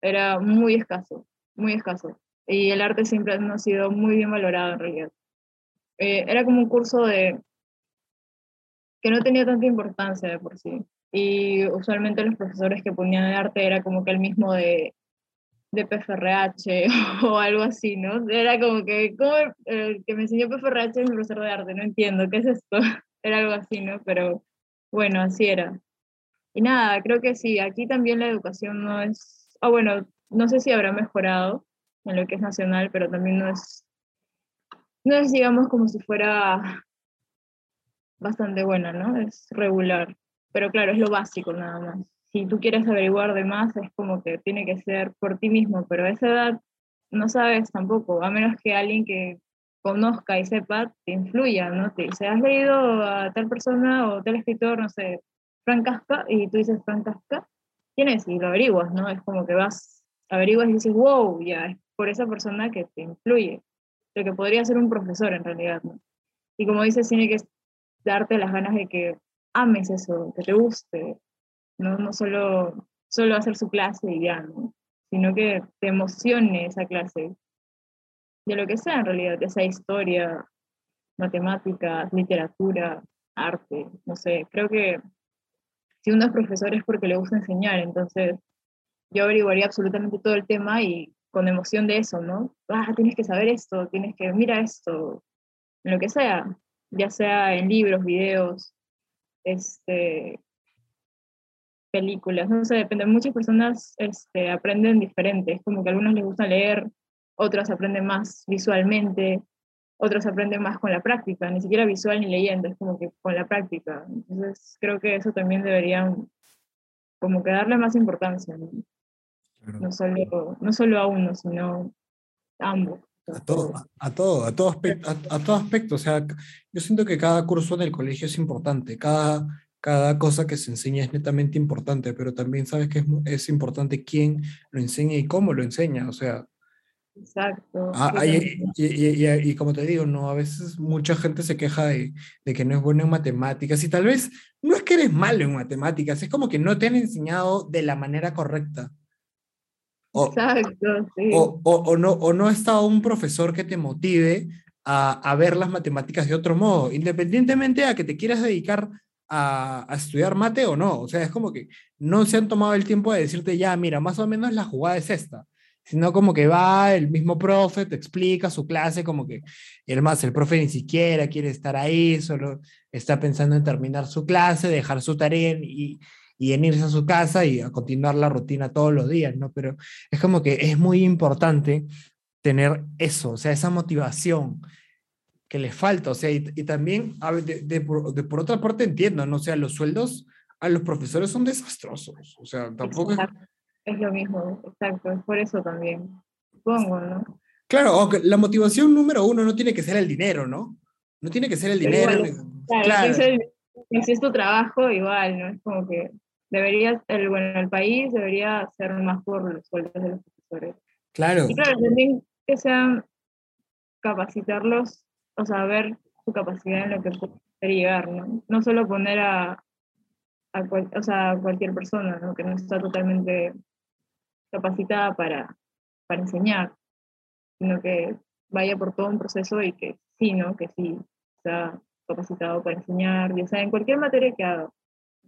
B: Era muy escaso, muy escaso. Y el arte siempre no ha sido muy bien valorado en realidad. Eh, era como un curso de que no tenía tanta importancia de por sí y usualmente los profesores que ponían de arte era como que el mismo de, de PFRH [laughs] o algo así, ¿no? Era como que, como el, que me enseñó PFRH es mi profesor de arte, no entiendo, ¿qué es esto? [laughs] Era algo así, ¿no? Pero bueno, así era. Y nada, creo que sí, aquí también la educación no es, ah, bueno, no sé si habrá mejorado en lo que es nacional, pero también no es, no es, digamos, como si fuera bastante buena, ¿no? Es regular. Pero claro, es lo básico nada más. Si tú quieres averiguar de más, es como que tiene que ser por ti mismo, pero a esa edad no sabes tampoco, a menos que alguien que conozca y sepa te influya, ¿no? Te dice, has leído a tal persona o tal escritor, no sé, Frank Kafka, y tú dices Frank Kafka, ¿quién es? Y lo averiguas, ¿no? Es como que vas, averiguas y dices, wow, ya, es por esa persona que te influye, lo que podría ser un profesor en realidad, ¿no? Y como dices, tiene que darte las ganas de que ames eso, que te guste, no, no solo, solo hacer su clase y ya, ¿no? sino que te emocione esa clase, de lo que sea en realidad, ya sea historia, matemáticas, literatura, arte, no sé, creo que si uno es profesor es porque le gusta enseñar, entonces yo averiguaría absolutamente todo el tema y con emoción de eso, ¿no? Ah, tienes que saber esto, tienes que, mira esto, lo que sea, ya sea en libros, videos, este, películas, no sé, depende. Muchas personas este, aprenden diferentes, como que a algunos les gusta leer, otros aprenden más visualmente, otros aprenden más con la práctica, ni siquiera visual ni leyendo, es como que con la práctica. Entonces creo que eso también deberían como que darle más importancia, ¿no? No, solo, no solo a uno, sino a ambos.
C: A todo, a, todo, a todo, aspecto, a, todo aspecto. O sea, yo siento que cada curso en el colegio es importante, cada, cada cosa que se enseña es netamente importante, pero también sabes que es, es importante quién lo enseña y cómo lo enseña, o sea.
B: Exacto.
C: Ah, y, y, y, como te digo, no, a veces mucha gente se queja de, de, que no es bueno en matemáticas y tal vez no es que eres malo en matemáticas, es como que no te han enseñado de la manera correcta.
B: O, Exacto, sí.
C: o, o, o, no, o no estado un profesor que te motive a, a ver las matemáticas de otro modo, independientemente a que te quieras dedicar a, estudiar mate o no. O sea, es como que no se han tomado el tiempo de decirte, ya, mira, más o menos la jugada es esta. Sino como que va el mismo profe, te explica su clase, como que, y además el profe ni siquiera quiere estar ahí, solo está pensando en terminar su clase, dejar su tarea y, y en irse a su casa y a continuar la rutina todos los días, ¿no? Pero es como que es muy importante tener eso, o sea, esa motivación, que les falta, o sea, y, también, a ver, de, por, otra parte entiendo, ¿no? O sea, los sueldos a los profesores son desastrosos, o sea, tampoco...
B: Es lo mismo, exacto, es por eso también, supongo, ¿no?
C: Claro, aunque la motivación número uno no tiene que ser el dinero, ¿no? No tiene que ser el dinero.
B: claro, Si, es tu trabajo, igual, ¿no? Es como que debería, el, bueno, el país debería ser más por los sueldos de los profesores.
C: Claro.
B: Y claro, también que sean capacitarlos o sea, ver su capacidad en lo que puede llegar, ¿no? No solo poner a, a, o sea, cualquier persona, ¿no? Que no está totalmente capacitada para, para enseñar, sino que vaya por todo un proceso y que sí, ¿no? Que sí está capacitado para enseñar, ya sea en cualquier materia que haga.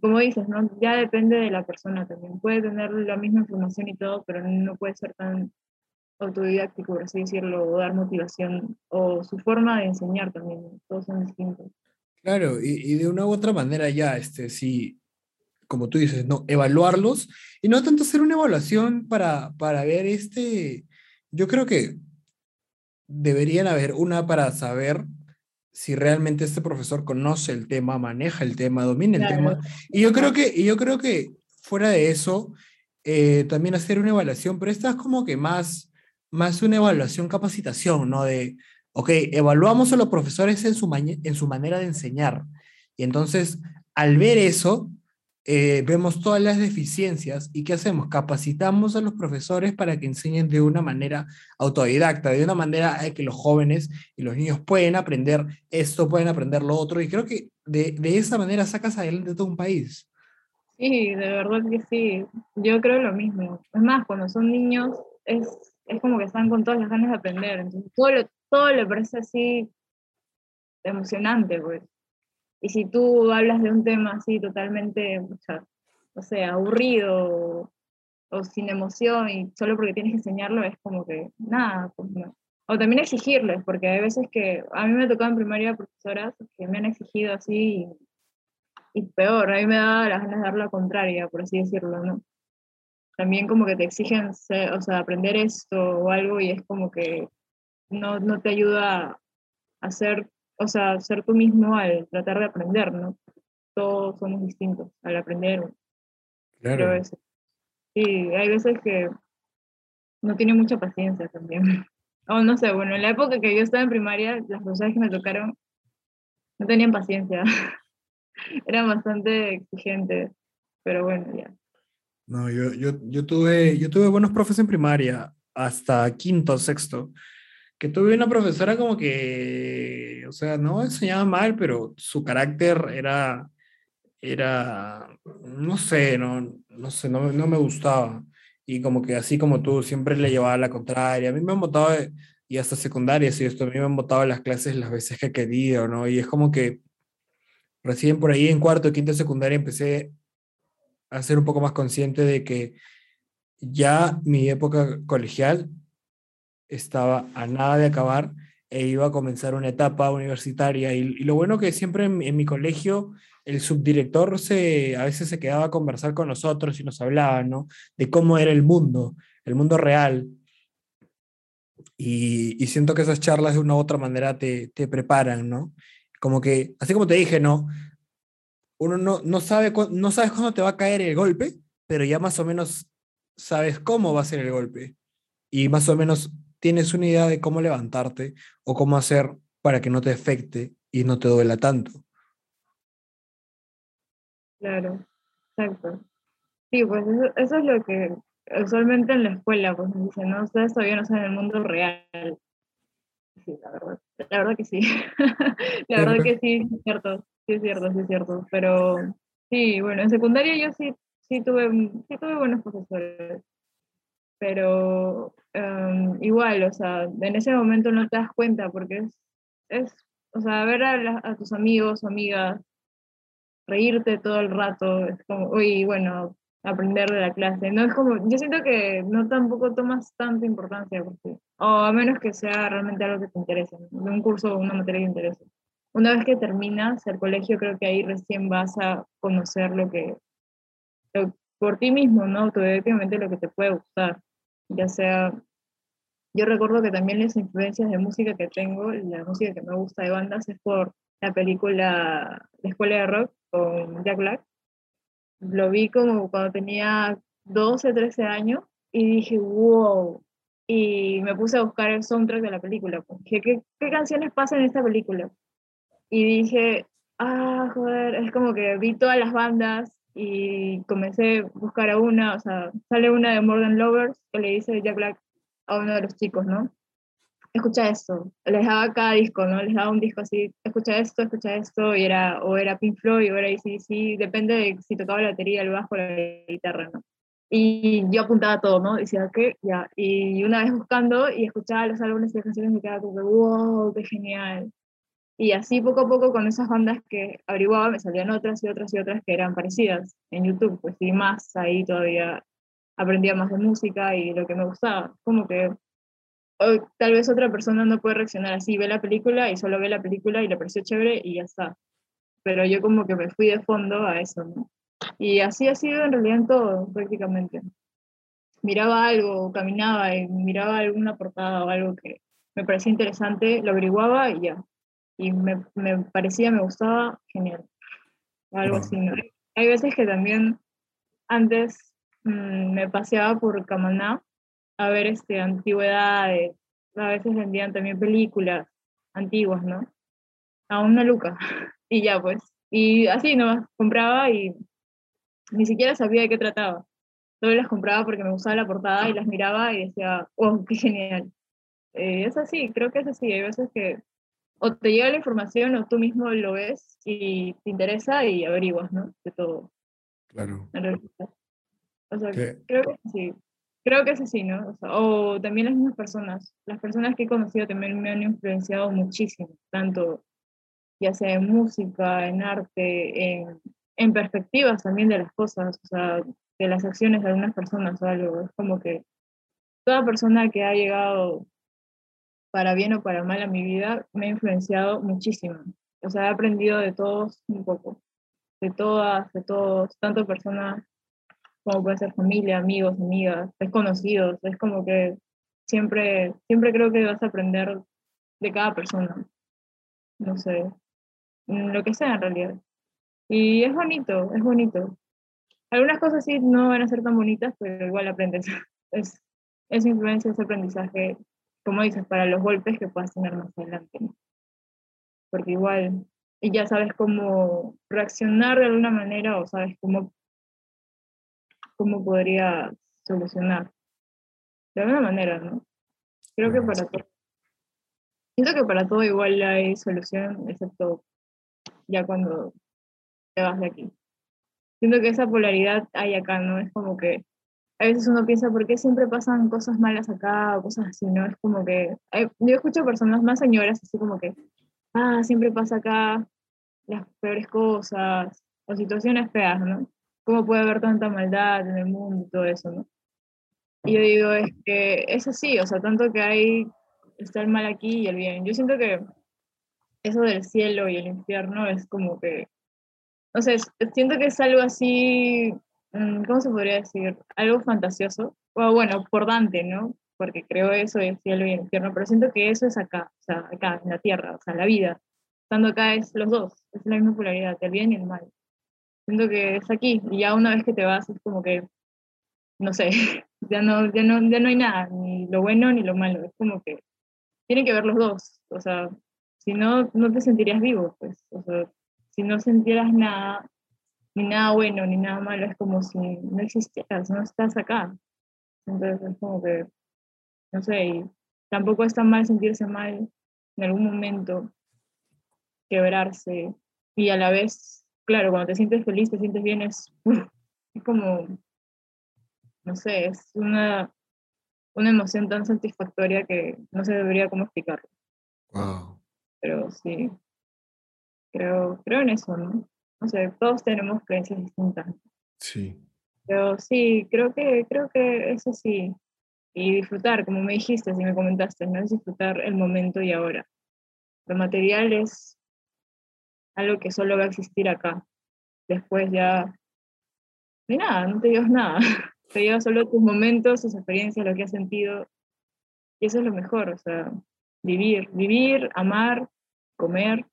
B: Como dices, ¿no? Ya depende de la persona también. Puede tener la misma información y todo, pero no puede ser tan autodidáctico, por así decirlo, o dar motivación, o su forma de enseñar también, todos son distintos.
C: Claro, y, de una u otra manera ya, este, sí, como tú dices, no, evaluarlos, y no tanto hacer una evaluación para, para ver este, yo creo que deberían haber una para saber si realmente este profesor conoce el tema, maneja el tema, domina el tema. Y yo creo que, y yo creo que fuera de eso, eh, también hacer una evaluación, pero esta es como que más, más una evaluación capacitación, ¿no? De, ok, evaluamos a los profesores en su, en su manera de enseñar. Y entonces, al ver eso, eh, vemos todas las deficiencias y ¿qué hacemos? Capacitamos a los profesores para que enseñen de una manera autodidacta, de una manera que los jóvenes y los niños pueden aprender esto, pueden aprender lo otro, y creo que de, de esa manera sacas adelante todo un país.
B: Sí, de verdad que sí. Yo creo lo mismo. Es más, cuando son niños, es es como que están con todas las ganas de aprender. Entonces, todo, todo le parece así emocionante, pues. Y si tú hablas de un tema así totalmente, o sea, aburrido o, sin emoción y solo porque tienes que enseñarlo, es como que nada, pues no. O también exigirles, porque hay veces que a mí me tocado en primaria profesoras que me han exigido así y, peor, a mí me da las ganas de dar la contraria, por así decirlo, ¿no? también como que te exigen, o sea, aprender esto o algo y es como que no, no te ayuda a ser, o sea, ser tú mismo al tratar de aprender, ¿no? Todos somos distintos al aprender.
C: Claro.
B: sí, hay veces que no tiene mucha paciencia también. [laughs] O no sé, bueno, en la época que yo estaba en primaria, las profesoras que me tocaron no tenían paciencia. [laughs] Eran bastante exigentes, pero bueno, ya.
C: No, yo, yo, yo, tuve, yo tuve buenos profes en primaria, hasta quinto, sexto, que tuve una profesora como que o sea, no enseñaba mal, pero su carácter era, era, no sé, no, no sé, no, me gustaba. Y como que así como tú, siempre le llevaba la contraria. A mí me han votado, y hasta secundaria, y esto, a mí me han votado las clases las veces que he querido, ¿no? Y es como que recién por ahí en cuarto, quinto, secundaria empecé a ser un poco más consciente de que ya mi época colegial estaba a nada de acabar e iba a comenzar una etapa universitaria. Y, lo bueno que siempre en, mi colegio el subdirector se, a veces se quedaba a conversar con nosotros y nos hablaba, ¿no? De cómo era el mundo, el mundo real. Y, y siento que esas charlas de una u otra manera te, te preparan, ¿no? Como que, así como te dije, ¿no? Uno no, no, sabe, no sabes cuándo te va a caer el golpe, pero ya más o menos sabes cómo va a ser el golpe. Y más o menos tienes una idea de cómo levantarte o cómo hacer para que no te afecte y no te duela tanto.
B: Claro, exacto. Sí, pues eso, es lo que usualmente en la escuela pues nos dicen, no, ustedes todavía no saben el mundo real. Sí, la verdad, la verdad que sí. [laughs] la verdad que sí, es cierto, sí es cierto, sí es cierto. Pero sí, bueno, en secundaria yo sí, sí tuve, sí tuve buenos profesores pero em, igual, o sea, en ese momento no te das cuenta porque es, es o sea, ver a, tus amigos amigas reírte todo el rato, es como, uy, bueno, aprender de la clase. No es como, yo siento que no tampoco tomas tanta importancia, porque, o a menos que sea realmente algo que te interese, de un curso o una materia que te interese. Una vez que terminas el colegio, creo que ahí recién vas a conocer lo que, por ti mismo, ¿no? Automáticamente lo que te puede gustar ya sea, yo recuerdo que también las influencias de música que tengo, la música que me gusta de bandas es por la película La Escuela de Rock con Jack Black. Lo vi como cuando tenía 12, 13 años y dije, wow. Y me puse a buscar el soundtrack de la película. Pues. ¿qué, qué canciones pasan en esta película? Y dije, ah, joder, es como que vi todas las bandas y comencé a buscar a una, o sea, sale una de Morgan Lovers que le dice Jack Black a uno de los chicos, ¿no? Escucha esto, les daba cada disco, ¿no? Les daba un disco así, escucha esto, escucha esto, y era, o era Pink Floyd, o era ACDC, depende de si tocaba la batería, el bajo, la guitarra, ¿no? Y yo apuntaba todo, ¿no? Decía, ¿qué? Ya. Y una vez buscando y escuchaba los álbumes las canciones, me quedaba como, wow, qué genial. Y así poco a poco con esas bandas que averiguaba me salían otras y otras y otras que eran parecidas en YouTube, pues y más ahí todavía aprendía más de música y lo que me gustaba. Como que tal vez otra persona no puede reaccionar así, ve la película y solo ve la película y le pareció chévere y ya está. Pero yo como que me fui de fondo a eso, ¿no? Y así ha sido en realidad en todo, prácticamente. Miraba algo, caminaba y miraba alguna portada o algo que me parecía interesante, lo averiguaba y ya, y me, me parecía, me gustaba, genial. Algo así, ¿no? Hay veces que también antes mm, me paseaba por Camaná a ver este, antigüedades, a veces vendían también películas antiguas, ¿no? A una luca. [laughs] Y ya pues. Y así nomás compraba y ni siquiera sabía de qué trataba. Solo las compraba porque me gustaba la portada y las miraba y decía, oh, qué genial. Eh, es así, creo que es así. Hay veces que o te llega la información o tú mismo lo ves y te interesa y averiguas, ¿no? De todo.
C: Claro.
B: O sea, creo que sí. Creo que es así, ¿no? O, también las mismas personas. Las personas que he conocido también me han influenciado muchísimo, tanto ya sea en música, en arte, en, en perspectivas también de las cosas, o sea, de las acciones de algunas personas o algo. Es como que toda persona que ha llegado para bien o para mal a mi vida, me ha influenciado muchísimo. O sea, he aprendido de todos un poco, de todas, de todos, tanto personas como puede ser familia, amigos, amigas, desconocidos. Es como que siempre, siempre creo que vas a aprender de cada persona. No sé, lo que sea en realidad. Y es bonito, es bonito. Algunas cosas sí no van a ser tan bonitas, pero igual aprendes. [laughs] Es, es influencia, ese aprendizaje como dices, para los golpes que puedas tener más adelante. Porque igual, y ya sabes cómo reaccionar de alguna manera o sabes cómo, cómo podría solucionar. De alguna manera, ¿no? Creo que para todo. Siento que para todo igual hay solución, excepto ya cuando te vas de aquí. Siento que esa polaridad hay acá, ¿no? Es como que a veces uno piensa, ¿por qué siempre pasan cosas malas acá o cosas así, no? Es como que, yo escucho personas más señoras así como que, ah, siempre pasa acá las peores cosas o situaciones feas, ¿no? ¿Cómo puede haber tanta maldad en el mundo y todo eso, no? Y yo digo, es que es así, o sea, tanto que hay, está el mal aquí y el bien. Yo siento que eso del cielo y el infierno es como que, no sé, siento que es algo así ¿cómo se podría decir? Algo fantasioso. O bueno, por Dante, ¿no? Porque creo eso del cielo y el infierno, pero siento que eso es acá, o sea, acá, en la tierra, o sea, la vida. Estando acá es los dos, es la misma polaridad, el bien y el mal. Siento que es aquí, y ya una vez que te vas es como que, no sé, [laughs] ya no, ya no, ya no hay nada, ni lo bueno ni lo malo, es como que tienen que ver los dos, o sea, si no, no te sentirías vivo, pues, o sea, si no sintieras nada, ni nada bueno ni nada malo, es como si no existieras, no estás acá. Entonces es como que, no sé, y tampoco es tan mal sentirse mal en algún momento, quebrarse, y a la vez, claro, cuando te sientes feliz, te sientes bien, es, es como, no sé, es una, una emoción tan satisfactoria que no se debería cómo explicarlo.
C: Wow.
B: Pero sí, creo, creo en eso, ¿no? No sé, todos tenemos creencias distintas.
C: Sí.
B: Pero sí, creo que, creo que eso sí. Y disfrutar, como me dijiste, si me comentaste, ¿no? Es disfrutar el momento y ahora. Lo material es algo que solo va a existir acá. Después ya, ni nada, no te llevas nada. [laughs] Te llevas solo tus momentos, tus experiencias, lo que has sentido. Y eso es lo mejor, o sea, vivir, vivir, amar, comer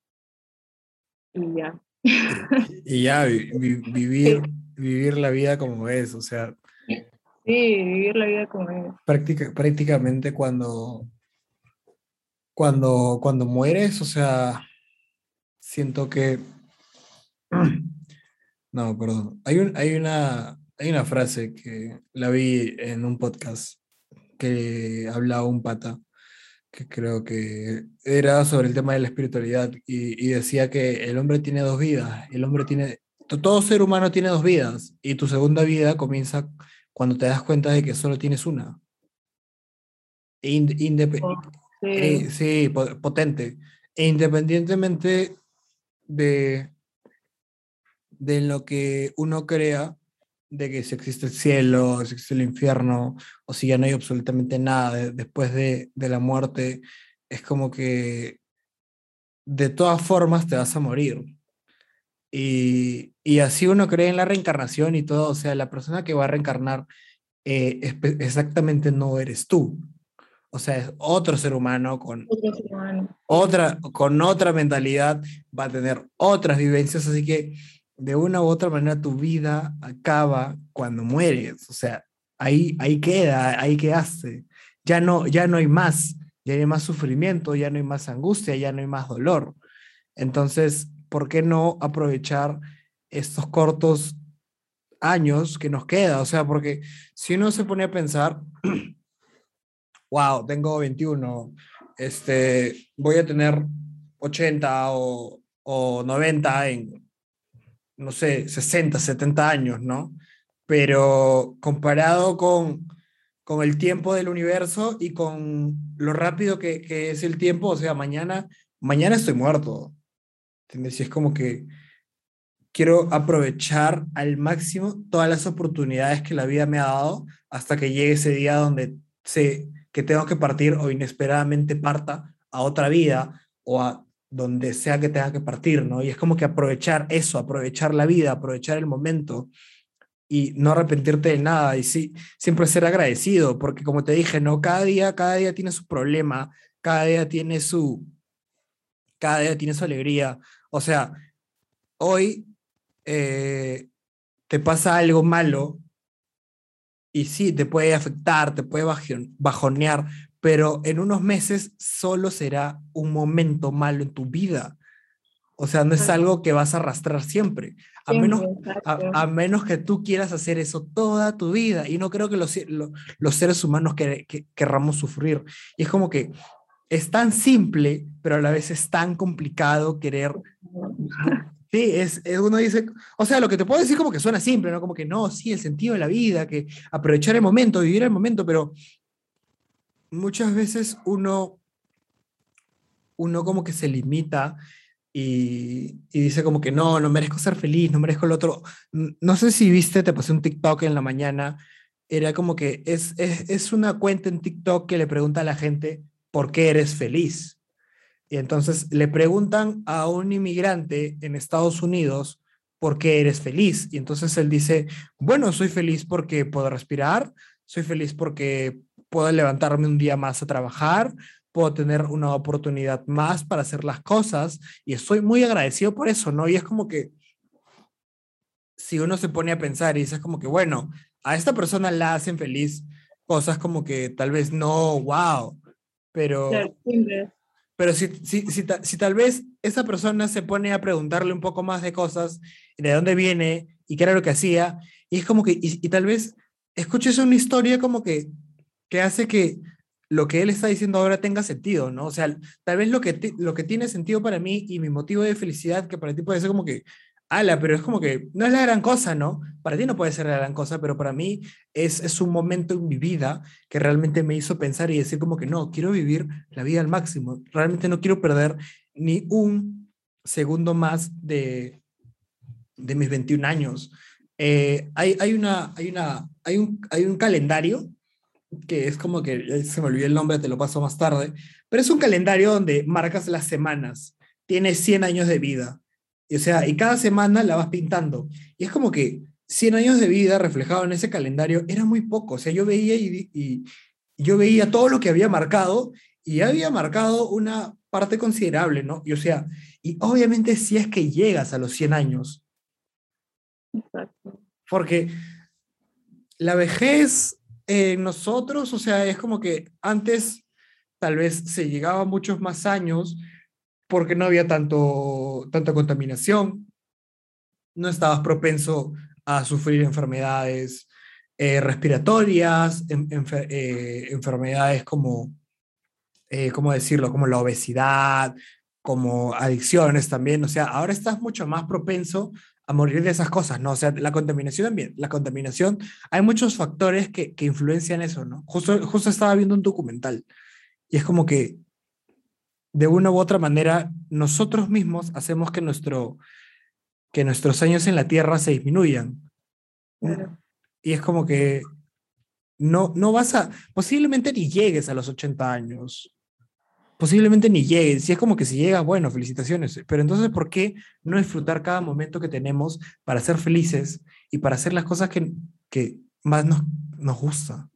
B: y ya.
C: Y ya, vivir, vivir la vida como es, o sea.
B: Sí, vivir la vida como es.
C: prácticamente cuando, cuando, cuando mueres, o sea, siento que... [clears throat] No, perdón. Hay, un, hay, una, hay una frase que la vi en un podcast que hablaba un pata que creo que era sobre el tema de la espiritualidad y, decía que el hombre tiene dos vidas, el hombre tiene, todo ser humano tiene dos vidas y tu segunda vida comienza cuando te das cuenta de que solo tienes una. Oh, eh, sí. potente. E independientemente de, de lo que uno crea, de que si existe el cielo, si existe el infierno, o si ya no hay absolutamente nada después de, de, la muerte, es como que de todas formas te vas a morir. Y, y así uno cree en la reencarnación y todo, o sea, la persona que va a reencarnar eh, exactamente no eres tú. O sea, es otro ser humano con otra con otra mentalidad, va a tener otras vivencias, así que de una u otra manera tu vida acaba cuando mueres, o sea, ahí, ahí queda, ahí quedaste. Ya no, ya no hay más, ya no hay más sufrimiento, ya no hay más angustia, ya no hay más dolor. Entonces, ¿por qué no aprovechar estos cortos años que nos queda? O sea, porque si uno se pone a pensar, [clears throat] wow, tengo 21, este, voy a tener 80 o, o 90 en no sé, 60, 70 años, ¿no? Pero comparado con, con el tiempo del universo y con lo rápido que, que es el tiempo, o sea, mañana, mañana estoy muerto. ¿Entiendes? Y es como que quiero aprovechar al máximo todas las oportunidades que la vida me ha dado hasta que llegue ese día donde sé que tengo que partir o inesperadamente parta a otra vida o a donde sea que tenga que partir, ¿no? Y es como que aprovechar eso, aprovechar la vida, aprovechar el momento y no arrepentirte de nada y sí, siempre ser agradecido, porque como te dije, ¿no? Cada día, cada día tiene su problema, cada día tiene su, cada día tiene su alegría. O sea, hoy eh, te pasa algo malo y sí, te puede afectar, te puede bajonear, pero en unos meses solo será un momento malo en tu vida. O sea, no es algo que vas a arrastrar siempre, a, menos, a, menos que tú quieras hacer eso toda tu vida. Y no creo que los, los seres humanos que, querramos sufrir. Y es como que es tan simple, pero a la vez es tan complicado querer [laughs] Sí, es, uno dice, o sea, lo que te puedo decir como que suena simple, ¿no? Como que no, sí, el sentido de la vida, que aprovechar el momento, vivir el momento, pero muchas veces uno, uno como que se limita y, dice como que no, no merezco ser feliz, no merezco el otro. No sé si viste, te pasé un TikTok en la mañana, era como que es, es, es una cuenta en TikTok que le pregunta a la gente por qué eres feliz. Y entonces le preguntan a un inmigrante en Estados Unidos por qué eres feliz. Y entonces él dice, bueno, soy feliz porque puedo respirar, soy feliz porque puedo levantarme un día más a trabajar, puedo tener una oportunidad más para hacer las cosas y estoy muy agradecido por eso, ¿no? Y es como que si uno se pone a pensar y dice como que, bueno, a esta persona la hacen feliz cosas como que tal vez no, wow, pero... Pero si, si, si, si, tal vez esa persona se pone a preguntarle un poco más de cosas, de dónde viene y qué era lo que hacía, y es como que, y, tal vez escuches una historia como que, que hace que lo que él está diciendo ahora tenga sentido, ¿no? O sea, tal vez lo que, lo que tiene sentido para mí y mi motivo de felicidad, que para ti puede ser como que, ala, pero es como que no es la gran cosa, ¿no? Para ti no puede ser la gran cosa, pero para mí es, es un momento en mi vida que realmente me hizo pensar y decir como que no, quiero vivir la vida al máximo, realmente no quiero perder ni un segundo más de, de mis 21 años. Eh, hay, hay, una, hay, una, hay, un, hay un calendario que es como que se me olvidó el nombre, te lo paso más tarde, pero es un calendario donde marcas las semanas, tiene 100 años de vida y, o sea, y cada semana la vas pintando. Y es como que 100 años de vida reflejado en ese calendario era muy poco. O sea, yo veía y, y yo veía todo lo que había marcado y había marcado una parte considerable, ¿no? Y o sea, y obviamente si es que llegas a los 100 años. Porque la vejez en nosotros, o sea, es como que antes tal vez se llegaba muchos más años porque no había tanto, tanta contaminación, no estabas propenso a sufrir enfermedades eh, respiratorias, eh, enfermedades como, eh, ¿cómo decirlo?, como la obesidad, como adicciones también, o sea, ahora estás mucho más propenso a morir de esas cosas, ¿no? O sea, la contaminación también, la contaminación, hay muchos factores que, que influencian eso, ¿no? Justo, justo estaba viendo un documental y es como que de una u otra manera, nosotros mismos hacemos que, nuestro, que nuestros años en la Tierra se disminuyan. Y es como que no, no vas a, posiblemente ni llegues a los 80 años, posiblemente ni llegues, si es como que si llegas, bueno, felicitaciones, pero entonces, ¿por qué no disfrutar cada momento que tenemos para ser felices y para hacer las cosas que, que más nos, nos gusta?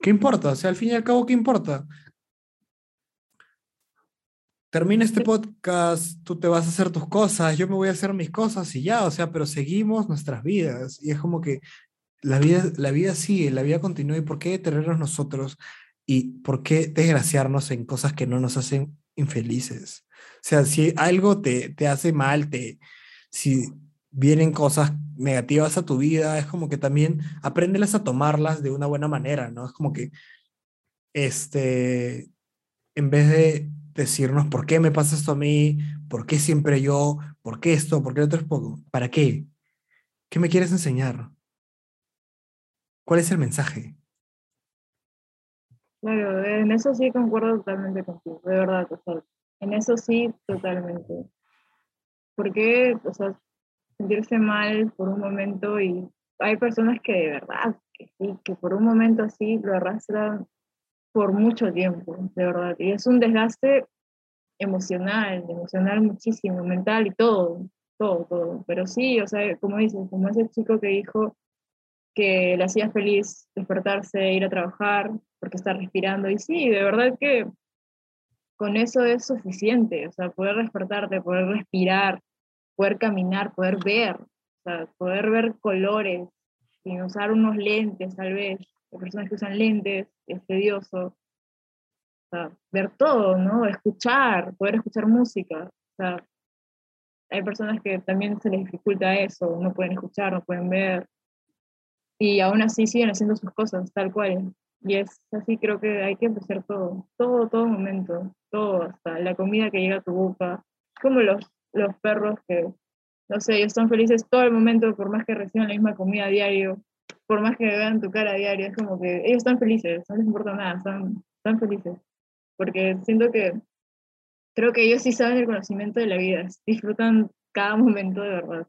C: ¿Qué importa? O sea, al fin y al cabo, ¿qué importa? termina este podcast, tú te vas a hacer tus cosas, yo me voy a hacer mis cosas y ya, o sea, pero seguimos nuestras vidas y es como que la vida, la vida sigue, la vida continúa y ¿por qué detenernos nosotros y por qué desgraciarnos en cosas que no nos hacen infelices? O sea, si algo te, te hace mal, te, si vienen cosas negativas a tu vida, es como que también apréndelas a tomarlas de una buena manera, ¿no? Es como que, este, en vez de decirnos por qué me pasa esto a mí, por qué siempre yo, por qué esto, por qué otro es poco. ¿Para qué? ¿Qué me quieres enseñar? ¿Cuál es el mensaje?
B: Claro, en eso sí concuerdo totalmente contigo, de verdad, en eso sí totalmente. Porque, o sea, sentirse mal por un momento y hay personas que de verdad, que sí, que por un momento así lo arrastran por mucho tiempo, de verdad. Y es un desgaste emocional, emocional muchísimo, mental y todo, todo, todo. Pero sí, o sea, como dices, como ese chico que dijo que le hacía feliz despertarse, ir a trabajar, porque está respirando. Y sí, de verdad que con eso es suficiente, o sea, poder despertarte, poder respirar, poder caminar, poder ver, o sea, poder ver colores, sin usar unos lentes tal vez, personas que usan lentes, es tedioso. O sea, ver todo, ¿no? Escuchar, poder escuchar música. O sea, hay personas que también se les dificulta eso, no pueden escuchar, no pueden ver. Y aún así siguen haciendo sus cosas, tal cual. Y es así, creo que hay que empezar todo, todo, todo momento, todo, hasta la comida que llega a tu boca, como los, los perros que, no sé, ellos están felices todo el momento, por más que reciban la misma comida a diario, por más que vean tu cara a diario, es como que ellos están felices, no les importa nada, están, están felices. Porque siento que, creo que ellos sí saben el conocimiento de la vida, disfrutan cada momento de verdad.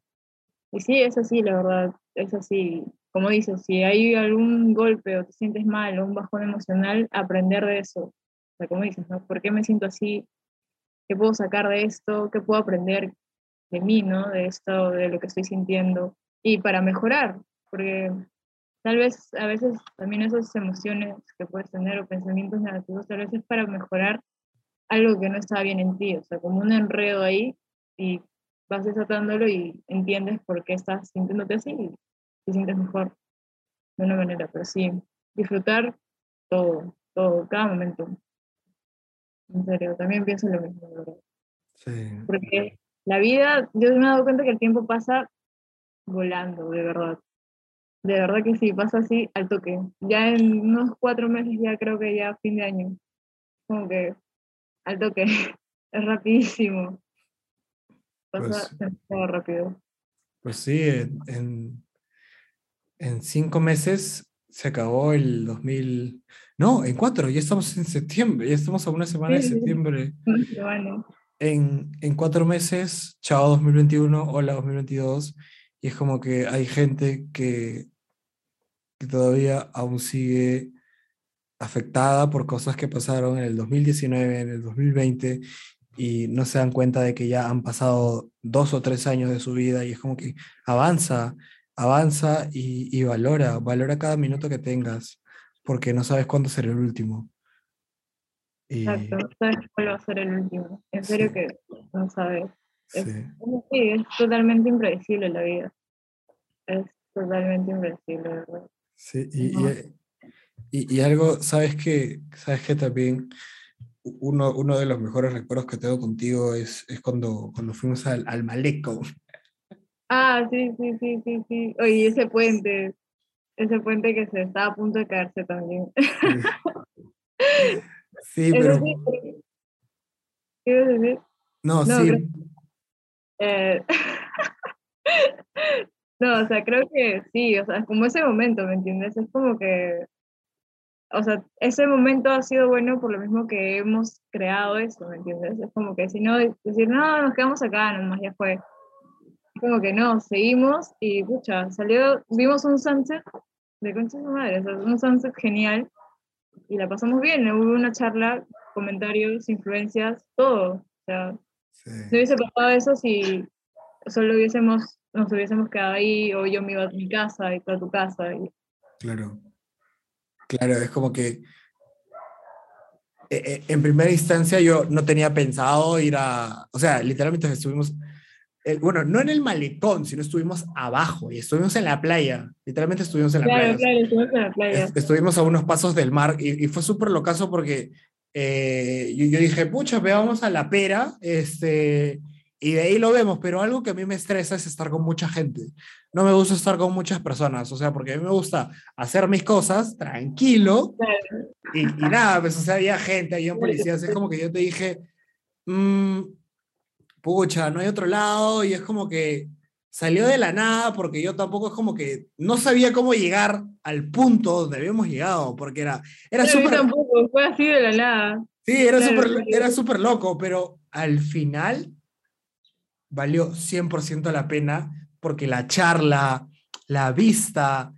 B: Y sí, es así, la verdad, es así. Como dices, si hay algún golpe o te sientes mal o un bajón emocional, aprender de eso. O sea, como dices, ¿no? ¿Por qué me siento así? ¿Qué puedo sacar de esto? ¿Qué puedo aprender de mí, ¿no? De esto, de lo que estoy sintiendo. Y para mejorar, porque tal vez a veces también esas emociones que puedes tener o pensamientos negativos, tal vez es para mejorar algo que no está bien en ti, o sea, como un enredo ahí y vas desatándolo y entiendes por qué estás sintiéndote así te sientes mejor de una manera, pero sí, disfrutar todo, todo, cada momento. En serio, también pienso lo mismo, ¿verdad?
C: Sí.
B: Porque la vida, yo me he dado cuenta que el tiempo pasa volando, de verdad. De verdad que sí, pasa así al toque. Ya en unos cuatro meses, ya creo que ya fin de año. Como que al toque. [laughs] es rapidísimo. Pasa
C: Pues-
B: demasiado rápido.
C: Pues sí, en, en- en cinco meses se acabó el 2000. No, en cuatro, ya estamos en septiembre, ya estamos a una semana de septiembre. [laughs]
B: Bueno,
C: En, en cuatro meses, chao 2021, hola 2022, y es como que hay gente que, que todavía aún sigue afectada por cosas que pasaron en el 2019, en el 2020, y no se dan cuenta de que ya han pasado dos o tres años de su vida, y es como que avanza, avanza y, y valora, valora cada minuto que tengas, porque no sabes cuándo será el último. Y,
B: exacto. No sabes cuál va a ser el último. En serio
C: Sí.
B: que no sabes. Es,
C: sí.
B: es totalmente impredecible la vida. Es totalmente impredecible, de ¿verdad?
C: Sí, y, y- y algo, sabes que, sabes que también uno, uno de los mejores recuerdos que tengo contigo es, es cuando, cuando fuimos al, al Maleco.
B: Ah, sí, sí, sí, sí, sí. Oye, ese puente, ese puente que se está a punto de caerse también.
C: Sí, pero
B: sí, ¿qué ibas a decir?
C: no,
B: no,
C: sí,
B: creo- Eh, [laughs] no, o sea, creo que sí, o sea, es como ese momento, ¿me entiendes? Es como que, o sea, ese momento ha sido bueno por lo mismo que hemos creado eso, ¿me entiendes? Es como que si no, decir, no, nos quedamos acá, nomás ya fue. Como que no, seguimos y, pucha, salió, vimos un sunset de concha de madre, o sea, un sunset genial y la pasamos bien, hubo una charla, comentarios, influencias, todo, o sea,
C: sí,
B: no hubiese pasado eso si solo hubiésemos, nos hubiésemos quedado ahí o yo me iba a mi casa y tú a tu casa. Y,
C: claro. Claro, es como que eh, eh, en primera instancia yo no tenía pensado ir a, o sea, literalmente estuvimos, eh, bueno, no en el malecón, sino estuvimos abajo y estuvimos en la playa, literalmente estuvimos en la
B: claro,
C: playa.
B: claro, estuvimos en la playa.
C: Est- estuvimos a unos pasos del mar y, y fue súper locazo porque eh, yo, yo dije, pucha, ve, vamos a la pera, este, y de ahí lo vemos, pero algo que a mí me estresa es estar con mucha gente. No me gusta estar con muchas personas, o sea, porque a mí me gusta hacer mis cosas tranquilo
B: Claro,
C: y, y nada, pues, o sea, había gente, había policías, es como que yo te dije, "Mm, pucha, no hay otro lado, y es como que salió de la nada, porque yo tampoco es como que no sabía cómo llegar al punto donde habíamos llegado, porque era, era súper,
B: tampoco, fue así de la nada.
C: sí, era
B: claro,
C: súper, era súper loco, pero al final valió 100% la pena, porque la charla, la vista,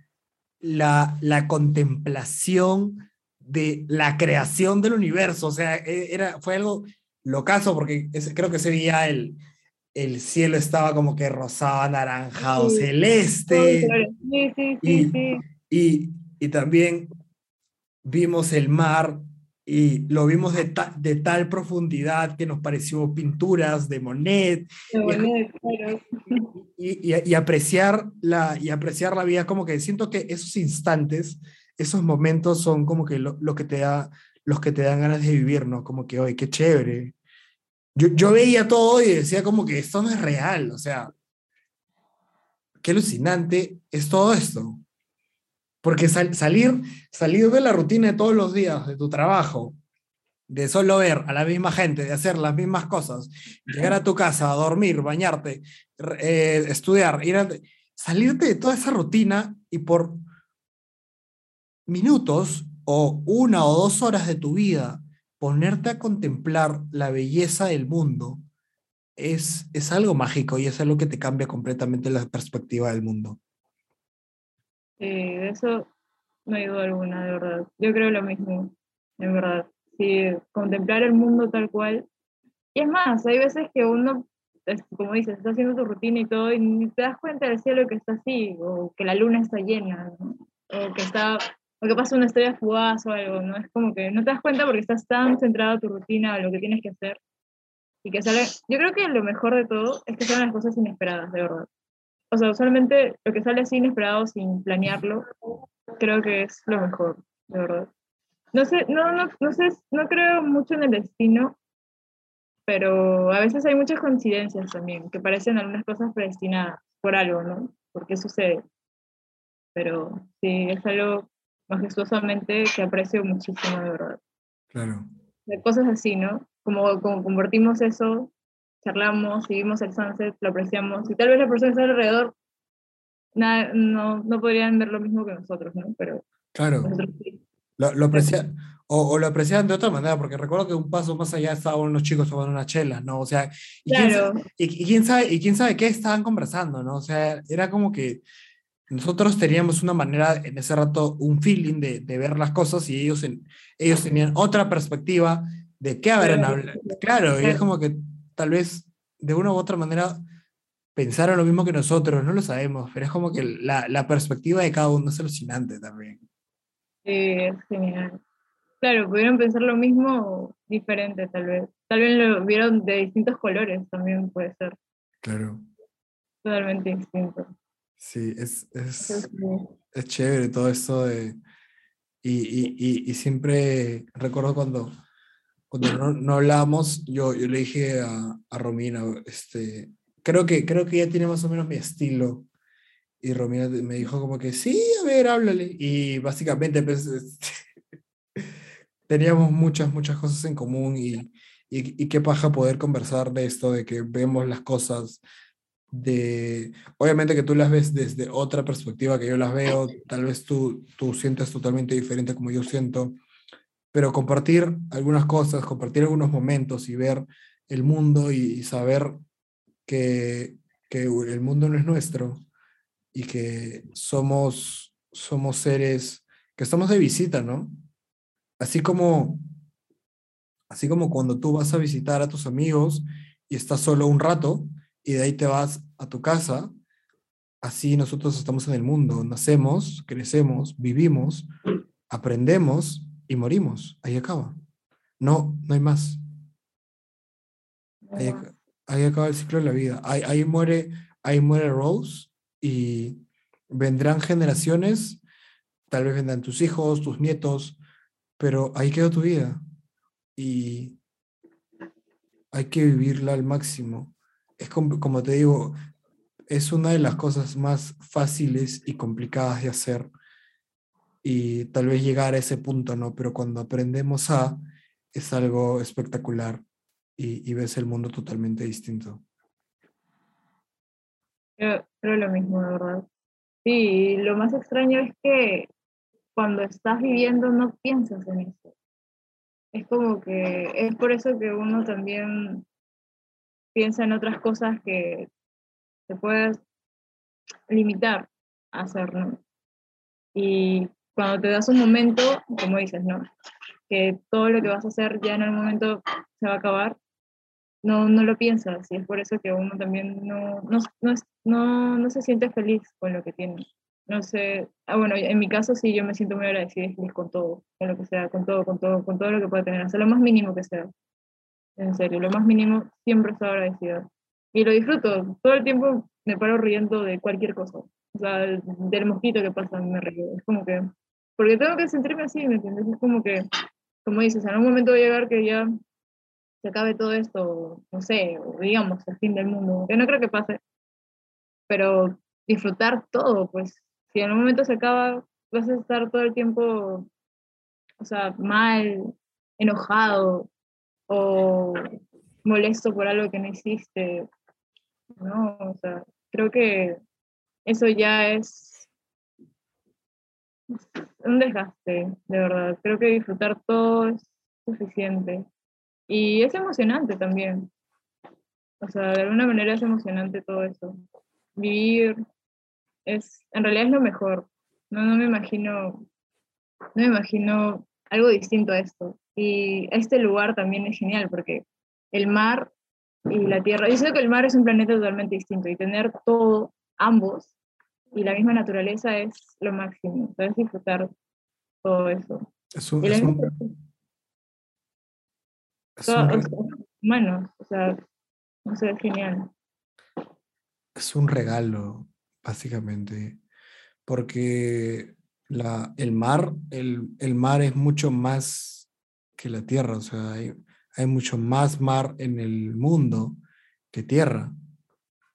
C: la, la contemplación de la creación del universo, o sea, e- era, fue algo locazo, porque ese- creo que ese día el, el cielo estaba como que rosado, anaranjado,
B: Sí.
C: celeste,
B: Sí, sí,
C: Y-
B: sí, sí.
C: y, y también vimos el mar y lo vimos de, ta- de tal profundidad que nos pareció pinturas de Monet
B: de Bonet, claro.
C: y, y- y apreciar la, y apreciar la vida, como que siento que esos instantes, esos momentos son como que lo, lo que te da, los que te dan ganas de vivir, ¿no? Como que, oye, qué chévere. Yo, yo veía todo y decía como que esto no es real, o sea, qué alucinante es todo esto. Porque sal- salir, salir de la rutina de todos los días, de tu trabajo, de solo ver a la misma gente, de hacer las mismas cosas, llegar a tu casa, dormir, bañarte, eh, estudiar, ir a, salirte de toda esa rutina y por minutos o una o dos horas de tu vida ponerte a contemplar la belleza del mundo es, es algo mágico y es algo que te cambia completamente la perspectiva del mundo.
B: Sí, de eso no hay duda alguna, de verdad. Yo creo lo mismo, en verdad. Sí, contemplar el mundo tal cual. Y es más, hay veces que uno, como dices, está haciendo tu rutina y todo, y te das cuenta del cielo que está así, o que la luna está llena, ¿no? o que está, o que pasa una estrella fugaz o algo, ¿no? Es como que no te das cuenta porque estás tan centrado en tu rutina, a lo que tienes que hacer, y que sale, yo creo que lo mejor de todo es que salen las cosas inesperadas, de verdad. O sea, usualmente lo que sale así inesperado sin planearlo, creo que es lo mejor, de verdad. No sé, no, no, no sé, no creo mucho en el destino, pero a veces hay muchas coincidencias también, que parecen algunas cosas predestinadas por algo, ¿no? ¿Por qué sucede? Pero sí, es algo majestuosamente que aprecio muchísimo, de verdad.
C: Claro.
B: De cosas así, ¿no? Como, como compartimos eso, charlamos, seguimos el sunset, lo apreciamos, y tal vez las personas alrededor nada, no, no podrían ver lo mismo que nosotros, ¿no? Pero
C: Claro.
B: nosotros sí.
C: Lo, lo aprecia- o, o lo apreciaban de otra manera, porque recuerdo que un paso más allá estaban unos chicos tomando una chela, ¿no? O sea, y, quién,
B: Claro,
C: y, y quién sabe, y quién sabe qué estaban conversando, ¿no? O sea, era como que nosotros teníamos una manera en ese rato, un feeling de, de ver las cosas y ellos, en- ellos tenían otra perspectiva de qué habrán hablado. Claro, y es como que tal vez de una u otra manera pensaron lo mismo que nosotros, no lo sabemos, pero es como que la, la perspectiva de cada uno es alucinante también.
B: sí, es genial. Claro, pudieron pensar lo mismo diferente, tal vez. Tal vez lo vieron de distintos colores, también puede ser.
C: Claro.
B: Totalmente distinto.
C: Sí, es, es, es chévere todo esto de... Y, y, y, y siempre recuerdo cuando, cuando no, no hablábamos, yo, yo le dije a, a Romina, este, creo que, creo que ya tiene más o menos mi estilo. Y Romina me dijo como que, sí, a ver, háblale. Y básicamente pues, este, [laughs] teníamos muchas, muchas cosas en común y, y, y qué paja poder conversar de esto, de que vemos las cosas de, obviamente que tú las ves desde otra perspectiva que yo las veo, tal vez tú, tú sientes totalmente diferente como yo siento, pero compartir algunas cosas, compartir algunos momentos y ver el mundo y, saber que, que el mundo no es nuestro y que somos, somos seres que estamos de visita, ¿no? Así como, así como cuando tú vas a visitar a tus amigos y estás solo un rato, y de ahí te vas a tu casa, así nosotros estamos en el mundo, nacemos, crecemos, vivimos, aprendemos y morimos. Ahí acaba. No, no hay más. Ahí, ac- ahí acaba el ciclo de la vida. Ahí, ahí muere, ahí muere Rose y vendrán generaciones, tal vez vendrán tus hijos, tus nietos, pero ahí quedó tu vida y hay que vivirla al máximo es como, te digo, es una de las cosas más fáciles y complicadas de hacer. Y tal vez llegar a ese punto, ¿no? Pero cuando aprendemos a, es algo espectacular y, y ves el mundo totalmente distinto.
B: Creo, creo lo mismo, de verdad. Sí, lo más extraño es que cuando estás viviendo no piensas en eso. Es como que es por eso que uno también piensa en otras cosas que te puedes limitar a hacer, ¿no? Y cuando te das un momento, como dices, ¿no? Que todo lo que vas a hacer ya en el momento se va a acabar, no, no lo piensas y es por eso que uno también no, no, no, no, no se siente feliz con lo que tiene. No sé, ah, bueno, en mi caso sí, yo me siento muy agradecida y feliz con todo, con lo que sea, con todo, con todo, con todo lo que pueda tener, hasta lo más mínimo que sea. En serio, lo más mínimo siempre estoy agradecida. Y lo disfruto, todo el tiempo me paro riendo de cualquier cosa. O sea, del, mosquito que pasa me río. Es como que, porque tengo que sentirme así, ¿me entiendes? Es como que, como dices, en algún momento va a llegar que ya se acabe todo esto, no sé, digamos, el fin del mundo, que no creo que pase, pero disfrutar todo, pues, si en algún momento se acaba, vas a estar todo el tiempo, o sea, mal, enojado o molesto por algo que no hiciste, ¿no? O sea, creo que eso ya es un desgaste, de verdad. Creo que disfrutar todo es suficiente. Y es emocionante también. O sea, de alguna manera es emocionante todo eso. Vivir es, en realidad es lo mejor. No, no me imagino, no me imagino algo distinto a esto. Y este lugar también es genial porque el mar y la tierra, yo sé que el mar es un planeta totalmente distinto y tener todo, ambos, y la misma naturaleza es lo máximo. Entonces disfrutar todo eso.
C: Es un, es un-
B: misma-
C: es
B: todo-
C: un
B: o
C: re-
B: sea, humanos, o sea, no sé, es genial.
C: es un regalo, básicamente, porque la, el mar, el, el mar es mucho más que la tierra, o sea, hay, hay mucho más mar en el mundo que tierra.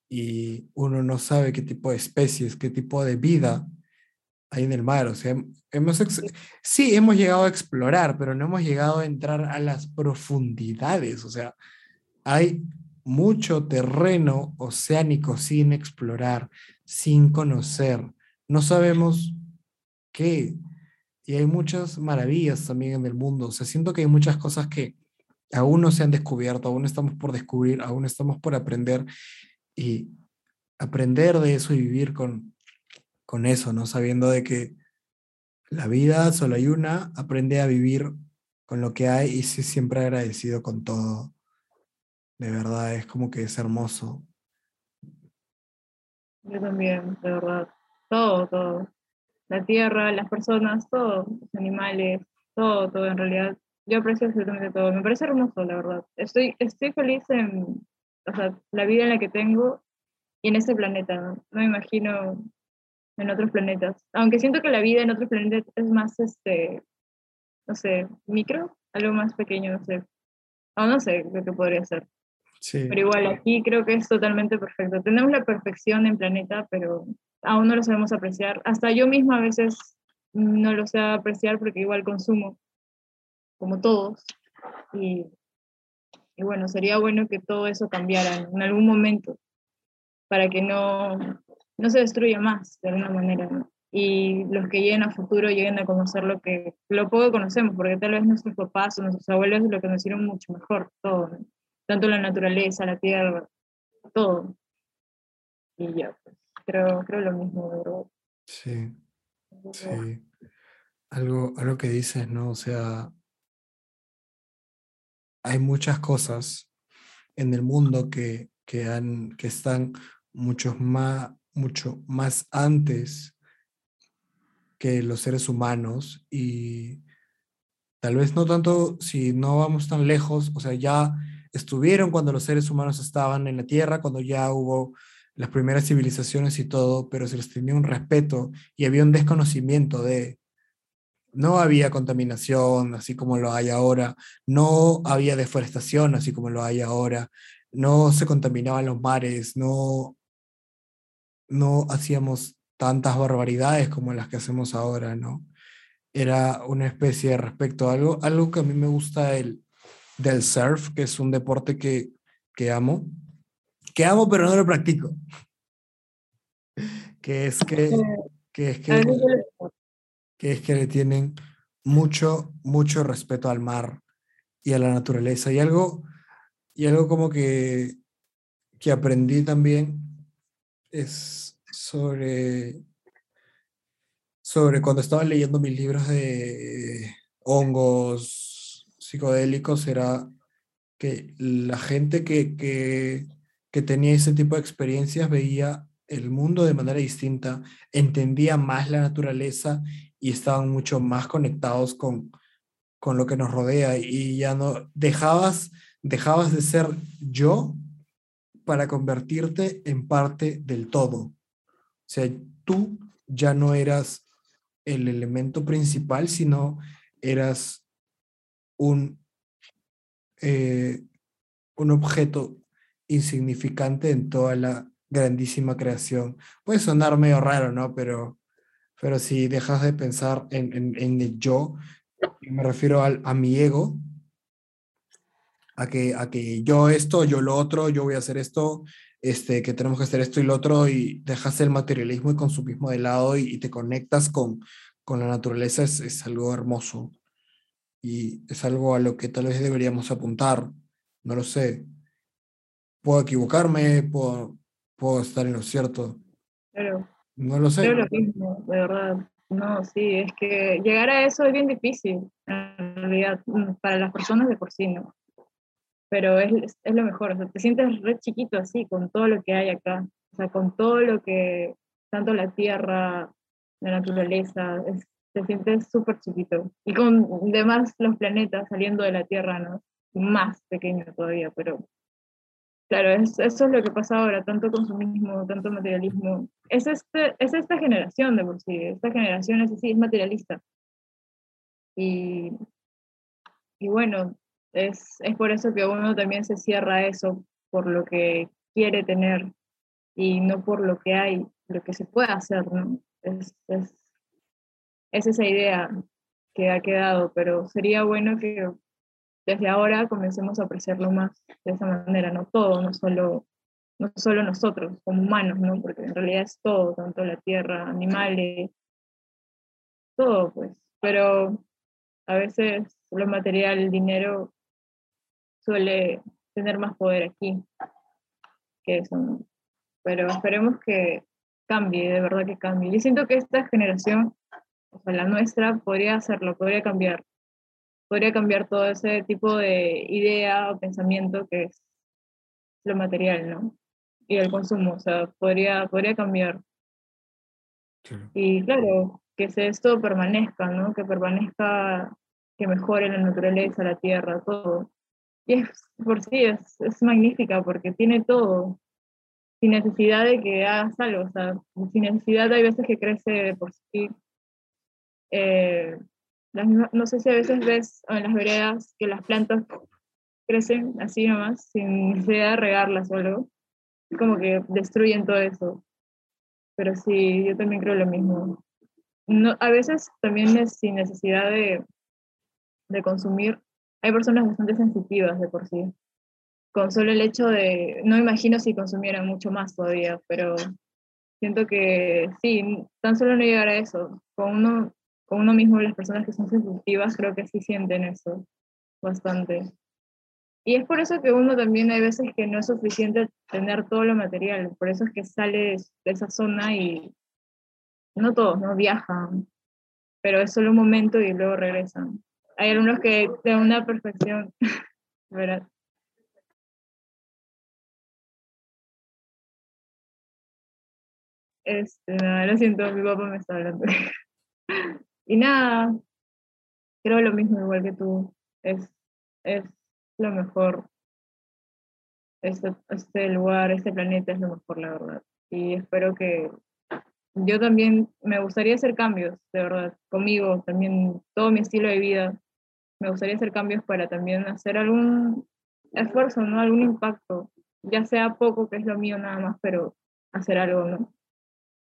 C: Y uno no sabe qué tipo de especies, qué tipo de vida hay en el mar. O sea, hemos sí, hemos llegado a explorar, pero no hemos llegado a entrar a las profundidades. O sea, hay mucho terreno oceánico sin explorar, sin conocer. No sabemos qué. Y hay muchas maravillas también en el mundo. O sea, siento que hay muchas cosas que aún no se han descubierto, aún estamos por descubrir, aún estamos por aprender. Y aprender de eso y vivir con, con eso, ¿no? Sabiendo de que la vida solo hay una, aprende a vivir con lo que hay y ser siempre agradecido con todo. De verdad, es como que es hermoso.
B: Yo también, de verdad. Todo, todo. La tierra, las personas, todo. Los animales, todo, todo. En realidad, yo aprecio absolutamente todo. Me parece hermoso, la verdad. Estoy, estoy feliz en o sea, la vida en la que tengo y en este planeta. No, me imagino en otros planetas. Aunque siento que la vida en otros planetas es más, este, no sé, micro, algo más pequeño, no sé. O no sé lo que podría ser.
C: Sí,
B: Pero igual aquí creo que es totalmente perfecto. Tenemos la perfección en planeta, pero aún no lo sabemos apreciar. Hasta yo misma a veces no lo sé apreciar porque igual consumo, como todos. Y, y bueno, sería bueno que todo eso cambiara en algún momento para que no, no se destruya más de alguna manera. ¿no? Y los que lleguen a futuro lleguen a conocer lo que lo poco que conocemos, porque tal vez nuestros papás o nuestros abuelos lo conocieron mucho mejor, todo. ¿no? Tanto la naturaleza, la tierra, todo. Y ya, pues, creo, creo lo mismo, verdad.
C: sí, sí. Algo, algo que dices, ¿no? O sea, hay muchas cosas en el mundo que, que, han, que están mucho más, mucho más antes que los seres humanos y tal vez no tanto si no vamos tan lejos, o sea, ya estuvieron cuando los seres humanos estaban en la Tierra, cuando ya hubo las primeras civilizaciones y todo, pero se les tenía un respeto y había un desconocimiento de, no había contaminación así como lo hay ahora, no había deforestación así como lo hay ahora, no se contaminaban los mares, no, no hacíamos tantas barbaridades como las que hacemos ahora, ¿no? Era una especie de respecto a algo, algo que a mí me gusta el, del surf, que es un deporte que, que amo, que amo pero no lo practico, que es que, [laughs] que, es que, que es que le tienen mucho, mucho respeto al mar y a la naturaleza. Y algo, y algo como que, que aprendí también es sobre, sobre cuando estaba leyendo mis libros de hongos psicodélicos, era que la gente que, que, que tenía ese tipo de experiencias veía el mundo de manera distinta, entendía más la naturaleza y estaban mucho más conectados con, con lo que nos rodea y ya no dejabas, dejabas de ser yo para convertirte en parte del todo. O sea, tú ya no eras el elemento principal, sino eras un, eh, un objeto insignificante en toda la grandísima creación. Puede sonar medio raro, ¿no? Pero, Pero si dejas de pensar en, el yo, me refiero al, a mi ego, a que, a que yo esto, yo lo otro, yo voy a hacer esto, este, que tenemos que hacer esto y lo otro, y dejas el materialismo y consumismo de lado y, y te conectas con, con la naturaleza, es, es algo hermoso. Y es algo a lo que tal vez deberíamos apuntar, no lo sé. Puedo equivocarme, puedo, puedo estar en lo cierto,
B: Pero
C: no lo sé.
B: creo lo mismo, de verdad. No, sí, es que llegar a eso es bien difícil, en realidad, mm, para las personas de por sí, ¿no? Pero es, es lo mejor, o sea, te sientes re chiquito así, con todo lo que hay acá, o sea, con todo lo que, tanto la tierra, la naturaleza, es- te sientes súper chiquito. Y con demás los planetas saliendo de la Tierra, ¿no? Más pequeño todavía, pero claro, es- eso es lo que pasa ahora, tanto consumismo, tanto materialismo. Es, este, es esta generación de por sí, esta generación es así, es materialista. Y, y bueno, es, es por eso que uno también se cierra eso, por lo que quiere tener y no por lo que hay, lo que se puede hacer, ¿no? Es, es, es esa idea que ha quedado, pero sería bueno que desde ahora comencemos a apreciarlo más de esa manera, no todo, no solo, no solo nosotros como humanos, ¿no? Porque en realidad es todo, tanto la tierra, animales, todo, pues. Pero a veces lo material, el dinero, suele tener más poder aquí que eso. Pero esperemos que cambie, de verdad que cambie. Yo siento que esta generación, o sea, la nuestra, podría hacerlo, podría cambiar. Podría cambiar todo ese tipo de idea o pensamiento que es lo material, ¿no? Y el consumo, o sea, podría, podría cambiar.
C: Claro.
B: Y claro, que esto permanezca, ¿no? Que permanezca, que mejore la naturaleza, la tierra, todo. Y es, por sí es, es magnífica porque tiene todo, sin necesidad de que hagas algo, o sea, sin necesidad hay veces que crece de por sí. Eh, las no sé si a veces ves en las veredas que las plantas crecen así nomás, sin necesidad de regarlas o algo. Como que destruyen todo eso. Pero sí, yo también creo lo mismo. No, a veces también es sin necesidad de, de consumir. Hay personas bastante sensitivas de por sí. Con solo el hecho de, no imagino si consumieran mucho más todavía, pero siento que sí, tan solo no llegar a eso. Con uno, con uno mismo, las personas que son sensitivas, creo que sí sienten eso bastante. Y es por eso que uno también hay veces que no es suficiente tener todo lo material, por eso es que sale de esa zona y no todos, ¿no? Viajan, pero es solo un momento y luego regresan. Hay algunos que de una perfección, [laughs] ¿verdad? Este, nada, lo siento, mi papá me está hablando. [laughs] y nada, creo lo mismo igual que tú, es, es lo mejor. Este, este lugar, este planeta es lo mejor, la verdad. Y espero que yo también me gustaría hacer cambios, de verdad, conmigo, también todo mi estilo de vida. Me gustaría hacer cambios para también hacer algún esfuerzo, ¿no? Algún impacto, ya sea poco, que es lo mío nada más, pero hacer algo, ¿no?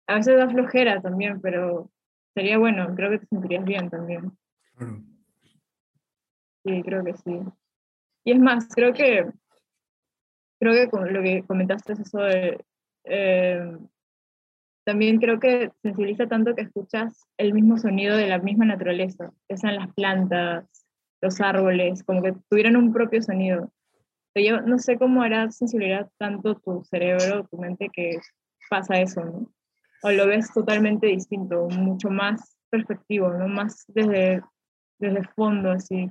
B: A veces da flojera también, pero sería bueno, creo que te sentirías bien también.
C: Claro.
B: Sí, creo que sí. Y es más, creo que creo que con lo que comentaste es eso de eh, también creo que sensibiliza tanto que escuchas el mismo sonido de la misma naturaleza, que sean las plantas, los árboles, como que tuvieran un propio sonido. Yo no sé cómo hará sensibilidad tanto tu cerebro, tu mente, que pasa eso, ¿no? O lo ves totalmente distinto, mucho más perspectivo, ¿no? Más desde, desde fondo, así.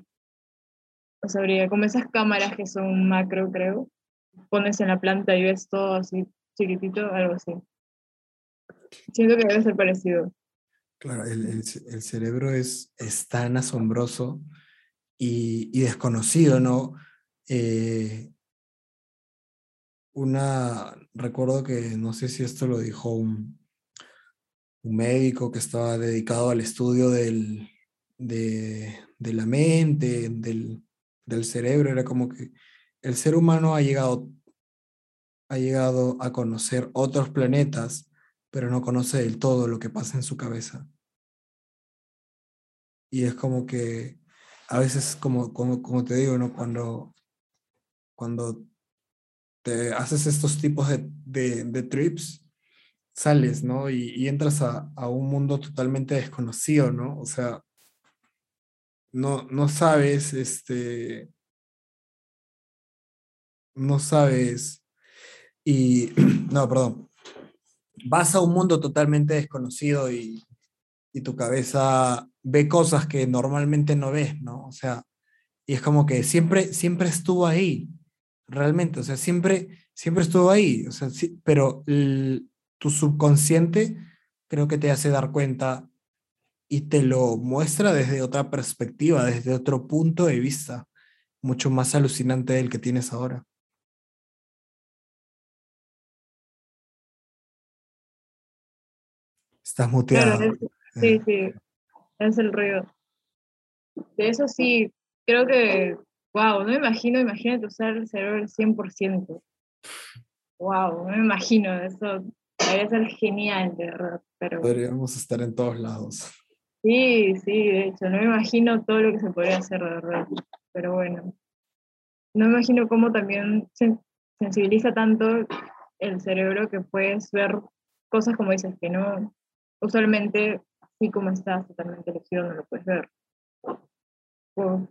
B: No sabría, como esas cámaras que son macro, creo. Pones en la planta y ves todo así chiquitito, algo así. Siento que debe ser parecido.
C: Claro, el, el cerebro es, es tan asombroso y, y desconocido, ¿no? Eh, una, recuerdo que, no sé si esto lo dijo un, un médico que estaba dedicado al estudio del, de, de la mente, del, del cerebro, era como que el ser humano ha llegado, ha llegado a conocer otros planetas, pero no conoce del todo lo que pasa en su cabeza. y es como que a veces, como, como, como te digo, ¿no? Cuando, cuando te haces estos tipos de, de, de trips, sales, ¿no? Y, entras a, a, un mundo totalmente desconocido, ¿no? O sea, no, no sabes, este, no sabes, y, [clears throat] no, perdón, vas a un mundo totalmente desconocido y, y tu cabeza ve cosas que normalmente no ves, ¿no? O sea, y es como que siempre, siempre estuvo ahí, realmente, o sea, siempre, siempre estuvo ahí, o sea, sí, pero tu subconsciente creo que te hace dar cuenta y te lo muestra desde otra perspectiva, desde otro punto de vista, mucho más alucinante del que tienes ahora. Estás muteado.
B: Claro, es, sí, sí, es el ruido. De eso sí, creo que, wow, no me imagino, imagínate usar el cerebro al 100%. Wow, no me imagino, eso debería ser genial, de verdad. Pero...
C: Podríamos estar en todos lados.
B: Sí, sí, de hecho, no me imagino todo lo que se podría hacer, de verdad. Pero bueno, no me imagino cómo también se sensibiliza tanto el cerebro que puedes ver cosas como dices, que no, usualmente, así como estás totalmente elegido, no lo puedes ver.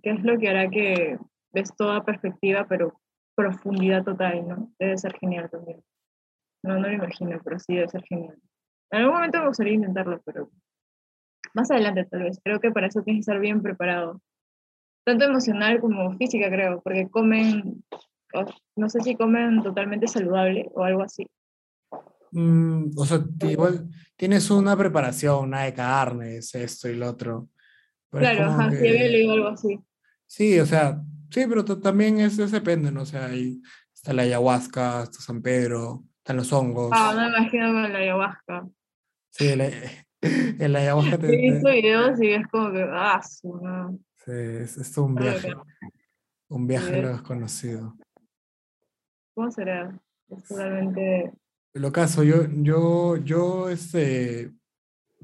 B: ¿Qué es lo que hará que ves toda perspectiva, pero profundidad total, ¿no? Debe ser genial también. No, no lo imagino, pero sí debe ser genial. En algún momento me gustaría intentarlo, pero más adelante tal vez. Creo que para eso tienes que estar bien preparado. Tanto emocional como física, creo, porque comen, no sé si comen totalmente saludable o algo así.
C: Mm, o sea, igual tienes una preparación, una de carnes, esto y lo otro.
B: claro, ajá, que... sí, había leído algo así.
C: Sí, o sea, sí, pero también es, es depende, ¿no? O sea, ahí está la ayahuasca, está San Pedro, están los hongos.
B: Ah, no me imagino con la ayahuasca.
C: Sí, el, [laughs] el ayahuasca
B: te... He visto videos y es como que, ah, su, no.
C: Sí, es, es un viaje, un viaje a lo desconocido.
B: ¿Cómo será? Es totalmente
C: lo caso, yo, yo, yo este,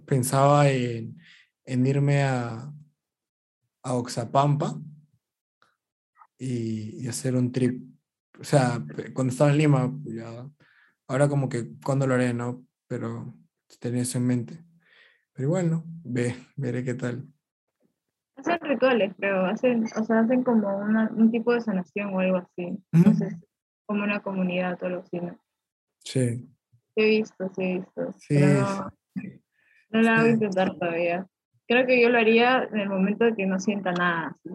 C: pensaba en, en irme a, a Oxapampa y, y, hacer un trip. O sea, cuando estaba en Lima, ya, ahora como que cuando lo haré, ¿no? Pero tenía eso en mente. Pero bueno, ve, veré qué tal.
B: Hacen rituales, creo, hacen, o sea, hacen como una, un tipo de sanación o algo así. Entonces, como una comunidad o algo ¿no?
C: Sí.
B: He visto, sí, he visto. Sí. no, no la voy a intentar todavía. Creo que yo lo haría en el momento de que no sienta nada. ¿sí?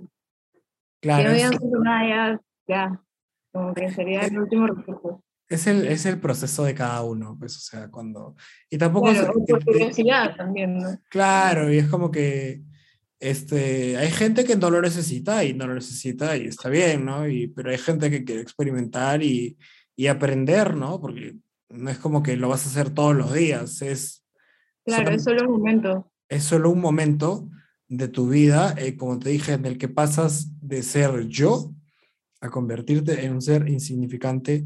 C: Claro.
B: Que no sienta nada, ya, ya. Como que sería el último recurso.
C: Es el, es el proceso de cada uno, pues, o sea, cuando... Y tampoco...
B: Claro, es, por curiosidad también, ¿no?
C: Claro, y es como que este, hay gente que no lo necesita y no lo necesita y está bien, ¿no? Y, pero hay gente que quiere experimentar y, y aprender, ¿no? Porque no es como que lo vas a hacer todos los días, es...
B: Claro, es solo un momento.
C: Es solo un momento de tu vida, eh, como te dije, en el que pasas de ser yo a convertirte en un ser insignificante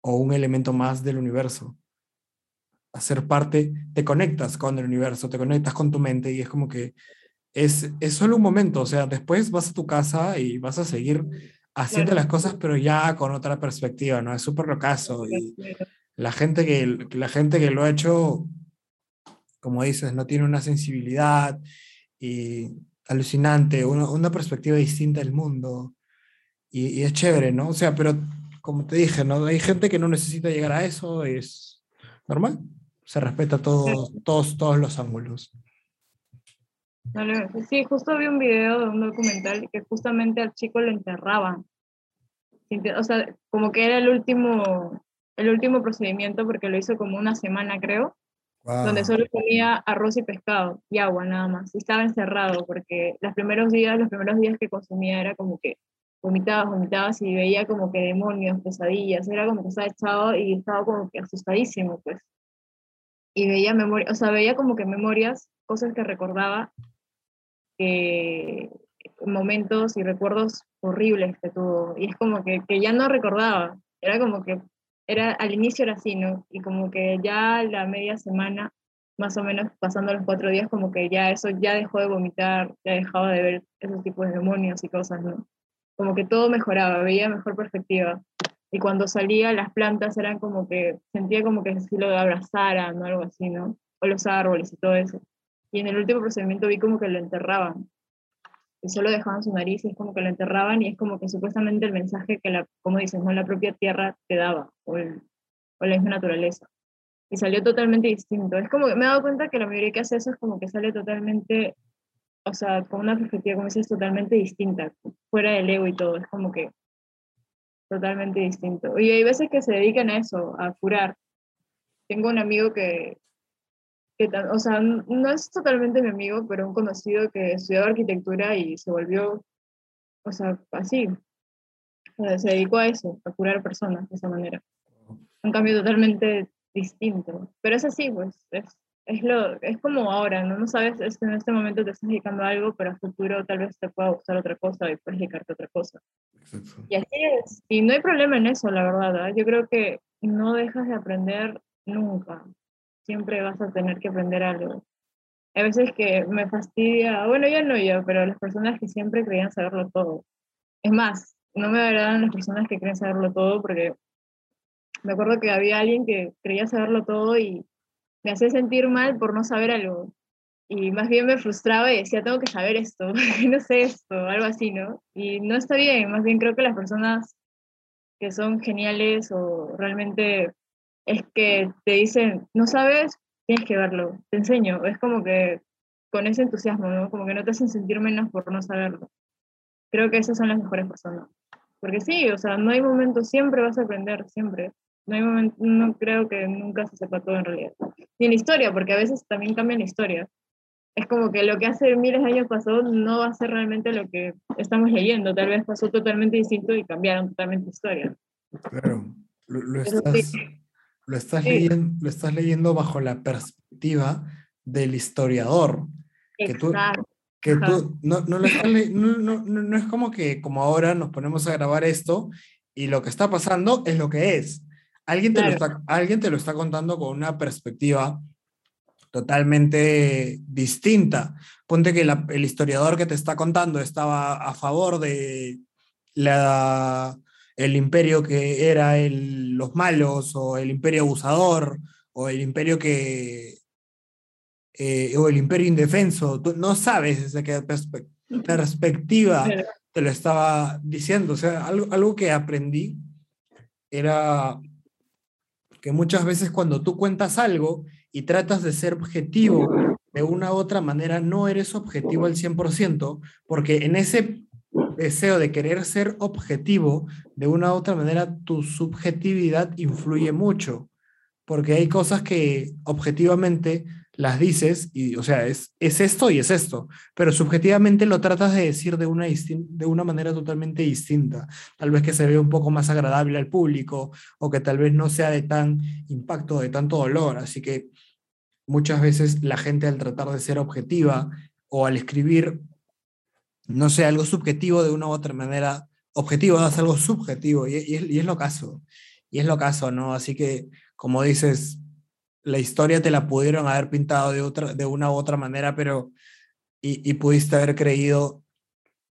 C: o un elemento más del universo. A ser parte, te conectas con el universo, te conectas con tu mente y es como que es, es solo un momento, o sea, después vas a tu casa y vas a seguir haciendo las cosas, pero ya con otra perspectiva, ¿no? Es súper locazo. Y, la gente que, la gente que lo ha hecho, como dices, no tiene una sensibilidad y alucinante, una, una perspectiva distinta del mundo. Y, y, es chévere, ¿no? O sea, pero como te dije, ¿no? Hay gente que no necesita llegar a eso, es normal. Se respeta todos, todos, todos los ángulos.
B: Sí, justo vi un video de un documental que justamente al chico lo enterraban. O sea, como que era el último, el último procedimiento porque lo hizo como una semana, creo, donde solo comía arroz y pescado y agua nada más. Y estaba encerrado porque los primeros días, los primeros días que consumía era como que vomitabas, vomitabas y veía como que demonios, pesadillas, era como que estaba echado y estaba como que asustadísimo, pues. Y veía memorias, o sea, veía como que memorias, cosas que recordaba, momentos y recuerdos horribles que tuvo. Y es como que, que ya no recordaba, era como que era, al inicio era así, ¿no? Y como que ya la media semana más o menos pasando los cuatro días, como que ya eso ya dejó de vomitar, ya dejaba de ver esos tipos de demonios y cosas, ¿no? Como que todo mejoraba, veía mejor perspectiva. Y cuando salía, las plantas eran como que, sentía como que si lo abrazaran o algo así, ¿no? O los árboles y todo eso. Y en el último procedimiento vi como que lo enterraban. Y solo dejaban su nariz y es como que lo enterraban y es como que supuestamente el mensaje que, la, como dices, ¿no? la propia tierra te daba, o, el, o la misma naturaleza y salió totalmente distinto. Es como que me he dado cuenta que la mayoría que hace eso es como que sale totalmente, o sea, con una perspectiva, como dices, totalmente distinta, fuera del ego y todo, es como que totalmente distinto. Y hay veces que se dedican a eso, a curar. Tengo un amigo que, que o sea, no es totalmente mi amigo, pero un conocido que estudiaba arquitectura y se volvió, o sea, así. se dedicó a eso, a curar personas de esa manera. Un cambio totalmente distinto. Pero es así, pues, es, es, lo, es como ahora, ¿no? No sabes, es, en este momento te estás dedicando a algo, pero a futuro tal vez te pueda gustar otra cosa y puedes dedicarte a otra cosa. Y así es. Y no hay problema en eso, la verdad. ¿eh? Yo creo que no dejas de aprender nunca. Siempre vas a tener que aprender algo. Hay veces que me fastidia, bueno, ya no yo, pero las personas que siempre creían saberlo todo. Es más, no me agradan las personas que creen saberlo todo porque me acuerdo que había alguien que creía saberlo todo y me hacía sentir mal por no saber algo. Y más bien me frustraba y decía, tengo que saber esto, [laughs] no sé esto, algo así, ¿no? Y no está bien, más bien creo que las personas que son geniales o realmente es que te dicen, no sabes, tienes que verlo, te enseño. Es como que con ese entusiasmo, ¿no? Como que no te hacen sentir menos por no saberlo. Creo que esas son las mejores personas. Porque sí, o sea, no hay momento, siempre vas a aprender, siempre. No, hay momento, no creo que nunca se sepa todo en realidad. Ni en historia, porque a veces también cambian la historia. Es como que lo que hace miles de años pasó no va a ser realmente lo que estamos leyendo. Tal vez pasó totalmente distinto y cambiaron totalmente la historia.
C: Claro, lo, estás, lo, estás leyendo, lo estás leyendo bajo la perspectiva del historiador. Exacto. Que tú, que tú no, no, no, no, no es como que como ahora nos ponemos a grabar esto y lo que está pasando es lo que es. Alguien te, lo está, alguien te lo está contando con una perspectiva totalmente distinta. Ponte que el historiador que te está contando estaba a favor de la, el imperio que era el, los malos, o el imperio abusador, o el imperio que... Eh, o el imperio indefenso. Tú no sabes desde qué perspectiva te lo estaba diciendo. O sea, algo, algo que aprendí era que muchas veces cuando tú cuentas algo y tratas de ser objetivo de una u otra manera, no eres objetivo al 100%, porque en ese deseo de querer ser objetivo, de una u otra manera, tu subjetividad influye mucho, porque hay cosas que objetivamente las dices y, o sea, es, es esto y es esto, pero subjetivamente lo tratas de decir de una, de una manera totalmente distinta, tal vez que se vea un poco más agradable al público o que tal vez no sea de tan impacto, de tanto dolor, así que muchas veces la gente al tratar de ser objetiva o al escribir, no sé, algo subjetivo de una u otra manera, objetivo es algo subjetivo y, es, y es lo caso, y es lo caso, ¿no? Así que, como dices, la historia te la pudieron haber pintado de, otra, de una u otra manera, pero y, y, pudiste haber creído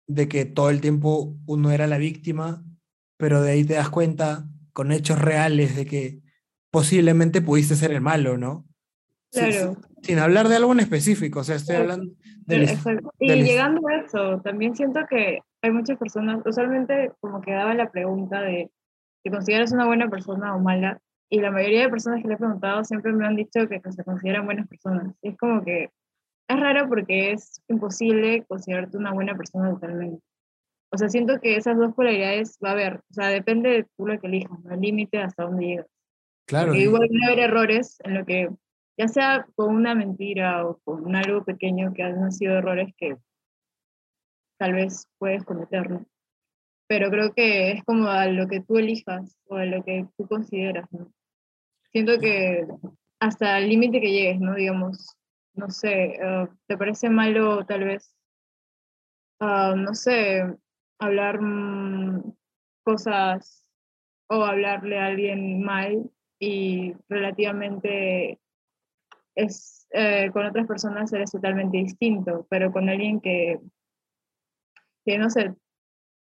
C: de que todo el tiempo uno era la víctima, pero de ahí te das cuenta con hechos reales de que posiblemente pudiste ser el malo, ¿no?
B: Claro.
C: Sin, hablar de algo en específico, o sea, estoy hablando
B: del, Y llegando a eso, también siento que hay muchas personas, usualmente como que daba la pregunta de si consideras una buena persona o mala, y la mayoría de personas que le he preguntado siempre me han dicho que se consideran buenas personas. es como que es raro porque es imposible considerarte una buena persona totalmente. O sea, siento que esas dos polaridades va a haber. O sea, depende de tú lo que elijas, el límite hasta dónde llegas.
C: Claro.
B: igual va a haber errores en lo que, ya sea con una mentira o con algo pequeño que han sido errores que tal vez puedes cometer, ¿no? Pero creo que es como a lo que tú elijas o a lo que tú consideras, ¿no? Siento que hasta el límite que llegues, ¿no? Digamos, no sé, eh, ¿te parece malo tal vez, ah, no sé, hablar mm, cosas o hablarle a alguien mal y relativamente es eh, con otras personas eres totalmente distinto, pero con alguien que, que no sé,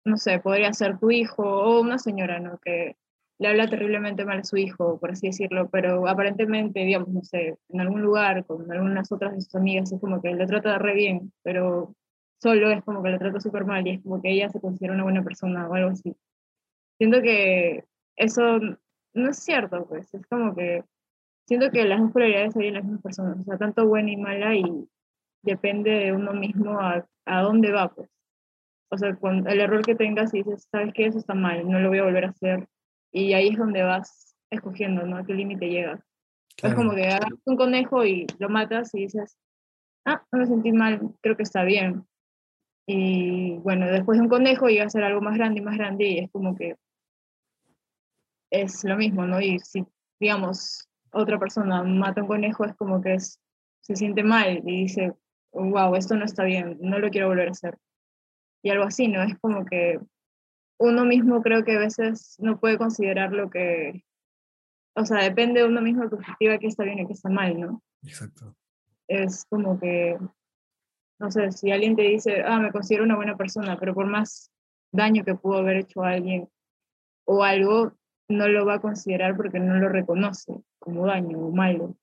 B: no sé, podría ser tu hijo o una señora, ¿no? Que le habla terriblemente mal a su hijo, por así decirlo, pero aparentemente, digamos, no sé, en algún lugar con algunas otras de sus amigas es como que le trata re bien, pero solo es como que le trata súper mal y es como que ella se considera una buena persona o algo así. Siento que eso no es cierto, pues, es como que siento que las dos polaridades serían las mismas personas, o sea, tanto buena y mala y depende de uno mismo a, a dónde va, pues. O sea, con el error que tengas y dices, sabes que eso está mal, no lo voy a volver a hacer, y ahí es donde vas escogiendo, ¿no? A qué límite llegas. Es como que agarras un conejo y lo matas y dices, ah, no me sentí mal, creo que está bien. Y bueno, después de un conejo iba a ser algo más grande y más grande y es como que es lo mismo, ¿no? Y si, digamos, otra persona mata un conejo es como que es, se siente mal y dice, wow, esto no está bien, no lo quiero volver a hacer. Y algo así, ¿no? Es como que uno mismo creo que a veces no puede considerar lo que, o sea, depende de uno mismo de perspectiva que está bien y que está mal, ¿no?
C: Exacto.
B: Es como que, no sé, si alguien te dice, ah, me considero una buena persona, pero por más daño que pudo haber hecho a alguien o algo, no lo va a considerar porque no lo reconoce como daño o malo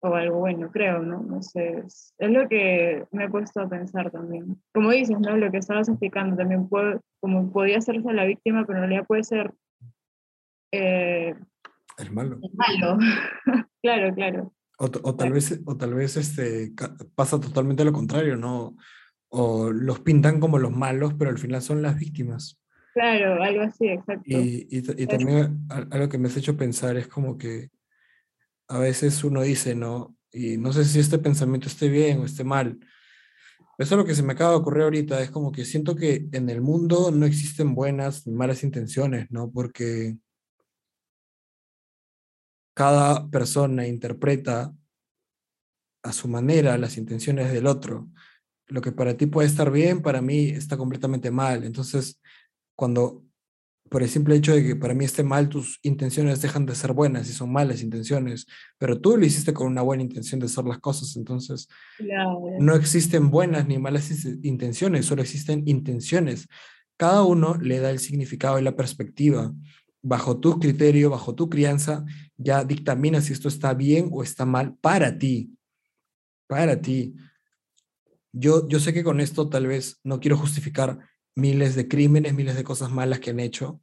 B: o algo bueno, creo, ¿no? No sé, es, lo que me he puesto a pensar también. Como dices, ¿no? Lo que estabas explicando también, puede, como podía hacerse la víctima, pero en realidad puede ser...
C: Eh, el malo.
B: El malo, [laughs] claro, claro.
C: O, o, tal vez, o tal vez este, pasa totalmente lo contrario, ¿no? O los pintan como los malos, pero al final son las víctimas.
B: Claro, algo así, exacto.
C: Y, y, y también algo que me has hecho pensar es como que a veces uno dice, ¿no? Y no sé si este pensamiento esté bien o esté mal. Eso es lo que se me acaba de ocurrir ahorita. Es como que siento que en el mundo no existen buenas ni malas intenciones, ¿no? Porque cada persona interpreta a su manera las intenciones del otro. Lo que para ti puede estar bien, para mí está completamente mal. Entonces, cuando por el simple hecho de que para mí esté mal, tus intenciones dejan de ser buenas y son malas intenciones, pero tú lo hiciste con una buena intención de hacer las cosas, entonces no existen buenas ni malas intenciones, solo existen intenciones. Cada uno le da el significado y la perspectiva. Bajo tu criterio, bajo tu crianza, ya dictamina si esto está bien o está mal para ti. Para ti. Yo, yo sé que con esto tal vez no quiero justificar miles de crímenes, miles de cosas malas que han hecho,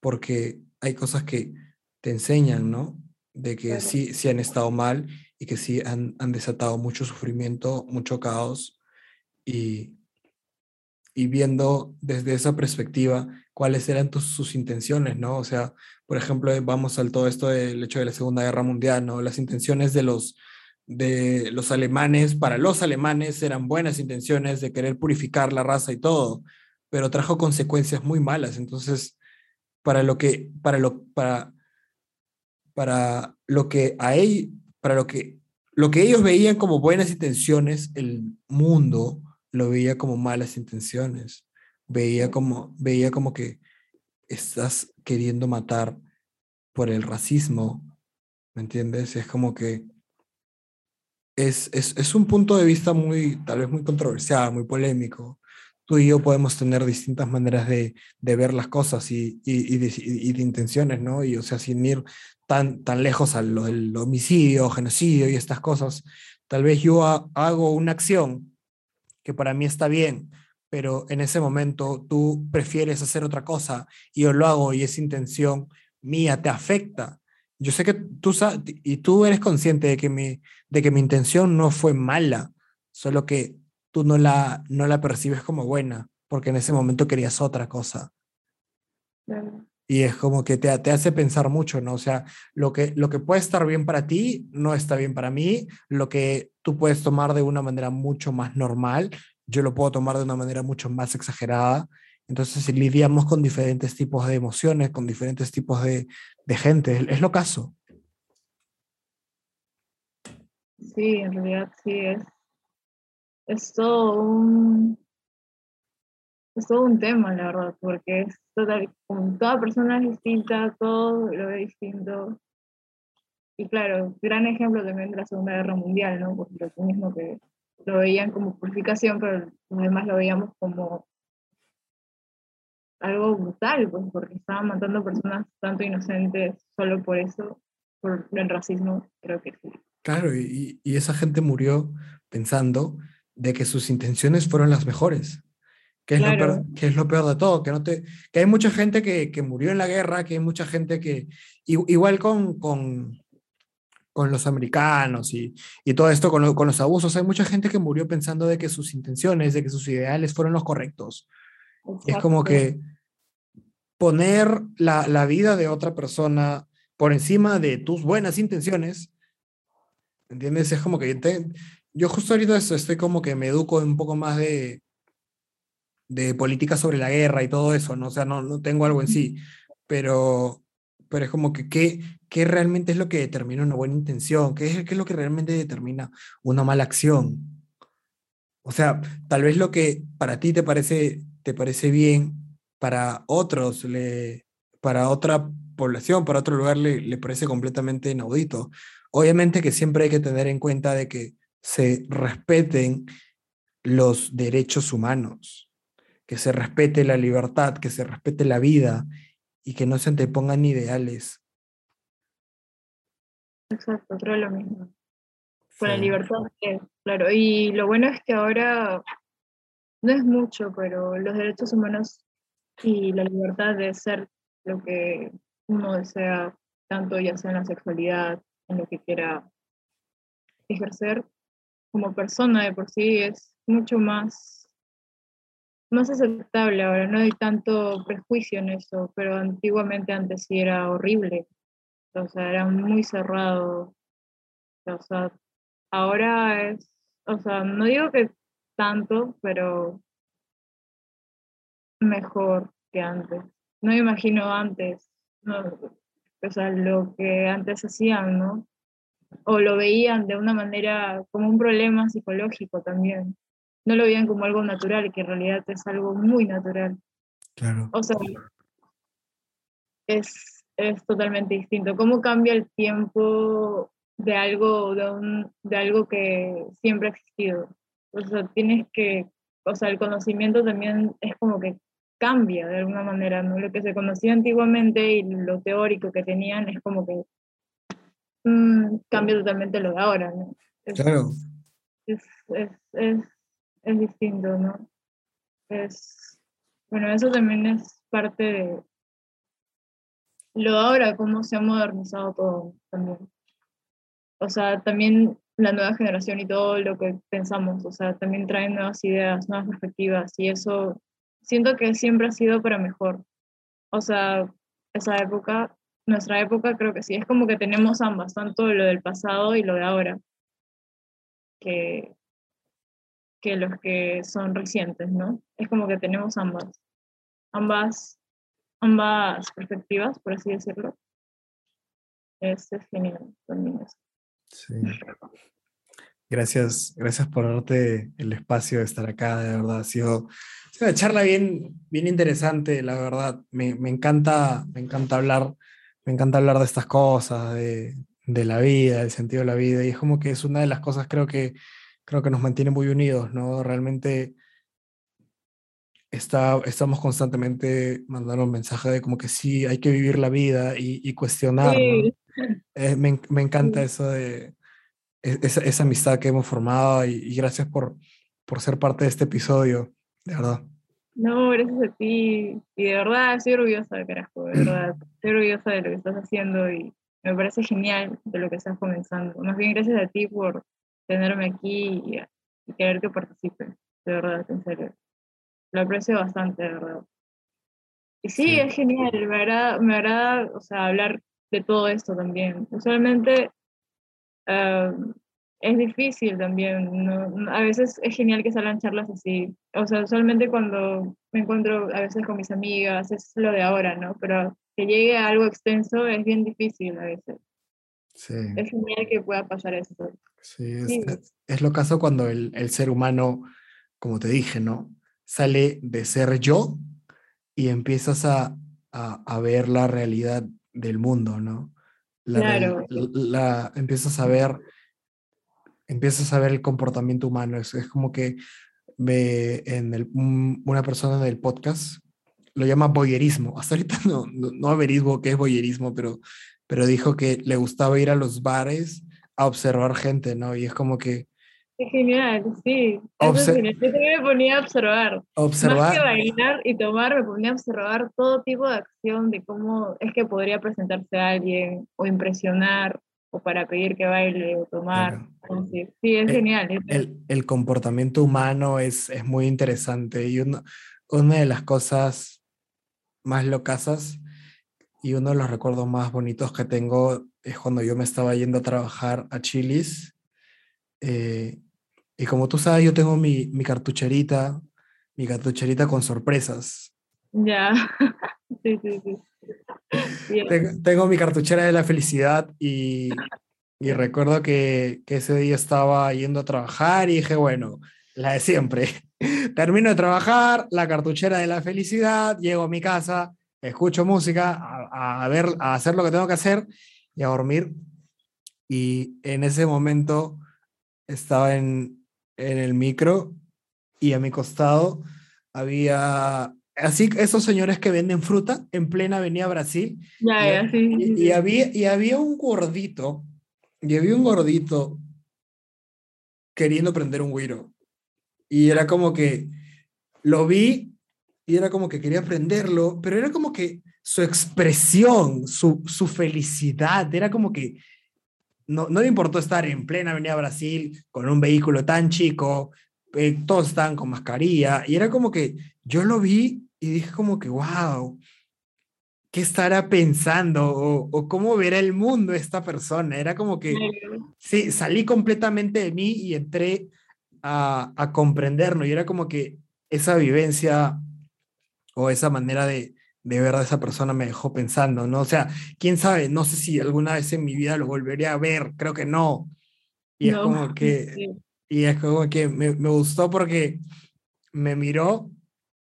C: porque hay cosas que te enseñan, ¿no? De que sí, sí han estado mal y que sí han, han desatado mucho sufrimiento, mucho caos, y, y viendo desde esa perspectiva cuáles eran tus, sus intenciones, ¿no? O sea, por ejemplo, vamos al todo esto del hecho de la Segunda Guerra Mundial, ¿no? Las intenciones de los, de los alemanes, para los alemanes eran buenas intenciones de querer purificar la raza y todo, pero trajo consecuencias muy malas. Entonces, para lo que, para lo, para, para lo que a ellos, para lo que, lo que ellos veían como buenas intenciones, el mundo lo veía como malas intenciones. Veía como, veía como que estás queriendo matar por el racismo, ¿me entiendes? Es como que es, es, es, un punto de vista muy, tal vez muy controversial, muy polémico. Tú y yo podemos tener distintas maneras de, de ver las cosas y, y, y, de, y, de, intenciones, ¿no? Y o sea, sin ir tan, tan lejos al del homicidio, genocidio y estas cosas, tal vez yo hago una acción que para mí está bien, pero en ese momento tú prefieres hacer otra cosa y yo lo hago y esa intención mía te afecta yo sé que tú sabes, y tú eres consciente de que, mi, de que mi intención no fue mala, solo que tú no la, no la percibes como buena, porque en ese momento querías otra cosa. Y es como que te, te, hace pensar mucho, ¿no? O sea, lo que, lo que puede estar bien para ti no está bien para mí, lo que tú puedes tomar de una manera mucho más normal, yo lo puedo tomar de una manera mucho más exagerada. Entonces lidiamos con diferentes tipos de emociones, con diferentes tipos de, de gente, es, lo caso.
B: Sí, en realidad sí es. Es todo un. Es todo un tema, la verdad, porque es total, como cada persona es distinta, todo lo ve distinto. y claro, gran ejemplo también de la Segunda Guerra Mundial, ¿no? Porque lo mismo que lo veían como purificación, pero los demás lo veíamos como algo brutal, pues, porque estaban matando personas tanto inocentes solo por eso, por el racismo, creo que sí.
C: Claro, y, y esa gente murió pensando de que sus intenciones fueron las mejores. Que es, lo peor, que es lo peor de todo, que, no te, que hay mucha gente que, que murió en la guerra, que hay mucha gente que, igual con, con, con los americanos y, y todo esto, con, con, los abusos, hay mucha gente que murió pensando de que sus intenciones, de que sus ideales fueron los correctos. Es como que poner la, la, vida de otra persona por encima de tus buenas intenciones, ¿entiendes? Es como que yo justo ahorita estoy como que me educo un poco más de, de política sobre la guerra y todo eso, ¿no? O sea, no, no tengo algo en sí, pero, pero es como que ¿qué, qué realmente es lo que determina una buena intención? ¿Qué es, ¿Qué es lo que realmente determina una mala acción? O sea, tal vez lo que para ti te parece, te parece bien, para otros, le, para otra población, para otro lugar le, le parece completamente inaudito. Obviamente que siempre hay que tener en cuenta de que se respeten los derechos humanos que se respete la libertad, que se respete la vida y que no se antepongan ideales.
B: Exacto, creo lo mismo. Con la libertad, claro. Y lo bueno es que ahora no es mucho, pero los derechos humanos y la libertad de ser lo que uno desea, tanto ya sea en la sexualidad, en lo que quiera ejercer como persona de por sí, es mucho más más aceptable. Ahora, no hay tanto prejuicio en eso, pero antiguamente antes sí era horrible, o sea, era muy cerrado, o sea, ahora es, o sea, no digo que tanto, pero mejor que antes. No me imagino antes, no, o sea, lo que antes hacían, ¿no? O lo veían de una manera como un problema psicológico también no lo veían como algo natural, que en realidad es algo muy natural.
C: Claro.
B: O sea, es, es totalmente distinto. ¿Cómo cambia el tiempo de algo, de, un, de algo que siempre ha existido? O sea, tienes que, o sea, el conocimiento también es como que cambia de alguna manera, ¿no? Lo que se conocía antiguamente y lo teórico que tenían es como que mm, cambia totalmente lo de ahora, ¿no?
C: claro.
B: es, es, es distinto, ¿no? Es, bueno, eso también es parte de lo de ahora, cómo se ha modernizado todo también. O sea, también la nueva generación y todo lo que pensamos, o sea, también traen nuevas ideas, nuevas perspectivas y eso siento que siempre ha sido para mejor. O sea, esa época, nuestra época creo que sí, es como que tenemos ambas, tanto lo del pasado y lo de ahora, que que los que son recientes, ¿no? Es como que tenemos ambas, ambas, ambas perspectivas, por así decirlo. Es, genial también
C: Sí. Gracias, gracias por darte el espacio de estar acá, de verdad. Ha sido, una charla bien, bien interesante, la verdad. Me, me, encanta, me encanta hablar, me encanta hablar de estas cosas, de, de la vida, del sentido de la vida. Y es como que es una de las cosas, creo que creo que nos mantiene muy unidos, ¿no? Realmente está, estamos constantemente mandando un mensaje de como que sí, hay que vivir la vida y, y cuestionar. Eh, me, me, encanta eso de esa, esa, amistad que hemos formado y, y, gracias por, por ser parte de este episodio, de verdad.
B: No, gracias a ti. Y de verdad, estoy orgullosa, carajo, de [clears throat] verdad. Estoy orgullosa de lo que estás haciendo y me parece genial de lo que estás comenzando. Más bien, gracias a ti por, tenerme aquí y, querer que participe, de verdad, en serio. Lo aprecio bastante, de verdad. Y sí, es genial, me agrada, me agrada, o sea, hablar de todo esto también. Usualmente es difícil también, ¿no? a veces es genial que salgan charlas así. O sea, usualmente cuando me encuentro a veces con mis amigas es lo de ahora, ¿no? Pero que llegue a algo extenso es bien difícil a veces.
C: Sí.
B: Es genial que pueda pasar eso.
C: Sí, es, es lo caso cuando el, el, ser humano, como te dije, ¿no? Sale de ser yo y empiezas a, a, a, ver la realidad del mundo, ¿no? La,
B: Claro.
C: la- empiezas a ver, empiezas a ver el comportamiento humano. Es, es como que ve en el, un- una persona del podcast lo llama boyerismo. [laughs] Hasta ahorita no, no, no averiguo qué es boyerismo, pero, pero dijo que le gustaba ir a los bares a observar gente, ¿no? Y es como que
B: Es genial, sí. Eso es genial. Yo me ponía a observar. Más que
C: observar,
B: bailar y tomar, me ponía a observar todo tipo de acción de cómo es que podría presentarse a alguien o impresionar o para pedir que baile o tomar.
C: Claro.
B: Entonces, sí, es
C: Eh,
B: genial.
C: el, el comportamiento humano es, es muy interesante y uno- una de las cosas más locasas y uno de los recuerdos más bonitos que tengo es cuando yo me estaba yendo a trabajar a Chilis. Eh, y como tú sabes, yo tengo mi, mi cartucherita, mi cartucherita con sorpresas.
B: Ya. [laughs] sí, sí, sí.
C: Tengo, tengo mi cartuchera de la felicidad y, y recuerdo que, que ese día estaba yendo a trabajar y dije, bueno, la de siempre. [laughs] Termino de trabajar, la cartuchera de la felicidad, llego a mi casa, escucho música, a, a ver, a hacer lo que tengo que hacer y a dormir. Y en ese momento estaba en, en el micro y a mi costado había así esos señores que venden fruta en plena Avenida Brasil
B: sí, sí.
C: y había, y había un gordito, y había un gordito queriendo prender un güiro. Y era como que lo vi y era como que quería prenderlo, pero era como que su expresión, su, su felicidad, era como que no, no le importó estar en plena Avenida Brasil con un vehículo tan chico, eh, todos estaban con mascarilla, y era como que yo lo vi y dije como que, wow, ¿qué estará pensando? O, o cómo verá el mundo esta persona. Era como que, sí, salí completamente de mí y entré a, a comprenderlo. Y era como que esa vivencia o esa manera de, de ver a esa persona me dejó pensando, ¿no? O sea, quién sabe, no sé si alguna vez en mi vida lo volveré a ver, creo que no. Y es
B: No,
C: como [laughs] que,
B: sí.
C: y es como que me, me gustó porque me miró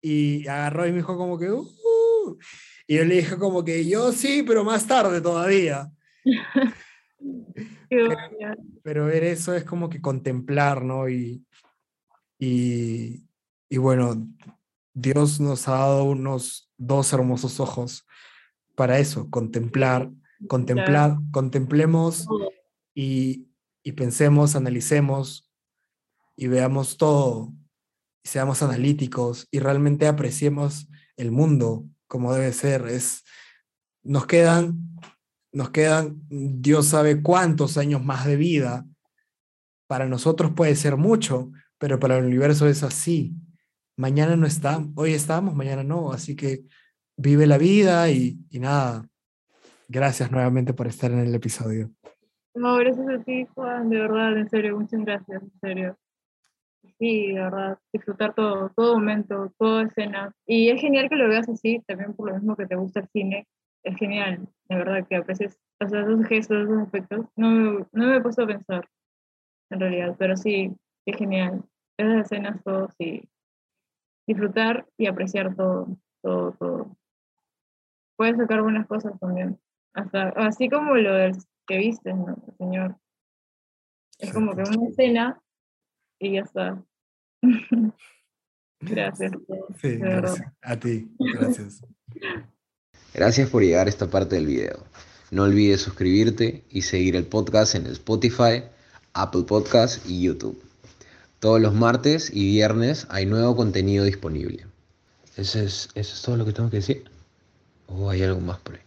C: y agarró y me dijo como que, "Uh". y yo le dije como que yo sí, pero más tarde todavía. [laughs]
B: Bueno.
C: Pero ver eso es como que contemplar, ¿no? Y, y, y bueno, Dios nos ha dado unos dos hermosos ojos para eso, contemplar, contemplar, contemplemos y, y pensemos, analicemos y veamos todo, y seamos analíticos y realmente apreciemos el mundo como debe ser. Es, nos quedan, nos quedan, Dios sabe cuántos años más de vida. Para nosotros puede ser mucho, pero para el universo es así. Mañana no está, hoy estamos, mañana no, así que vive la vida y, nada. Gracias nuevamente por estar en el episodio.
B: No, gracias a ti, Juan, de verdad, en serio, muchas gracias, en serio. Sí, de verdad, disfrutar todo, todo momento, toda escena. Y es genial que lo veas así, también por lo mismo que te gusta el cine. Es genial, de verdad, que aprecies o sea, esos gestos, esos aspectos. No, me- no me he puesto a pensar, en realidad, pero sí, es genial. Esas escenas, todo, sí. Disfrutar y apreciar todo, todo, todo. Puedes sacar buenas cosas también. Hasta, así como lo del que viste, ¿no? El señor. Es como que una escena y ya está. [laughs] Gracias.
C: Sí, gracias. A ti, gracias. [laughs]
D: Gracias por llegar a esta parte del video. No olvides suscribirte y seguir el podcast en Spotify, Apple Podcast y YouTube. Todos los martes y viernes hay nuevo contenido disponible. ¿Eso es, eso es todo lo que tengo que decir? ¿O hay algo más por ahí?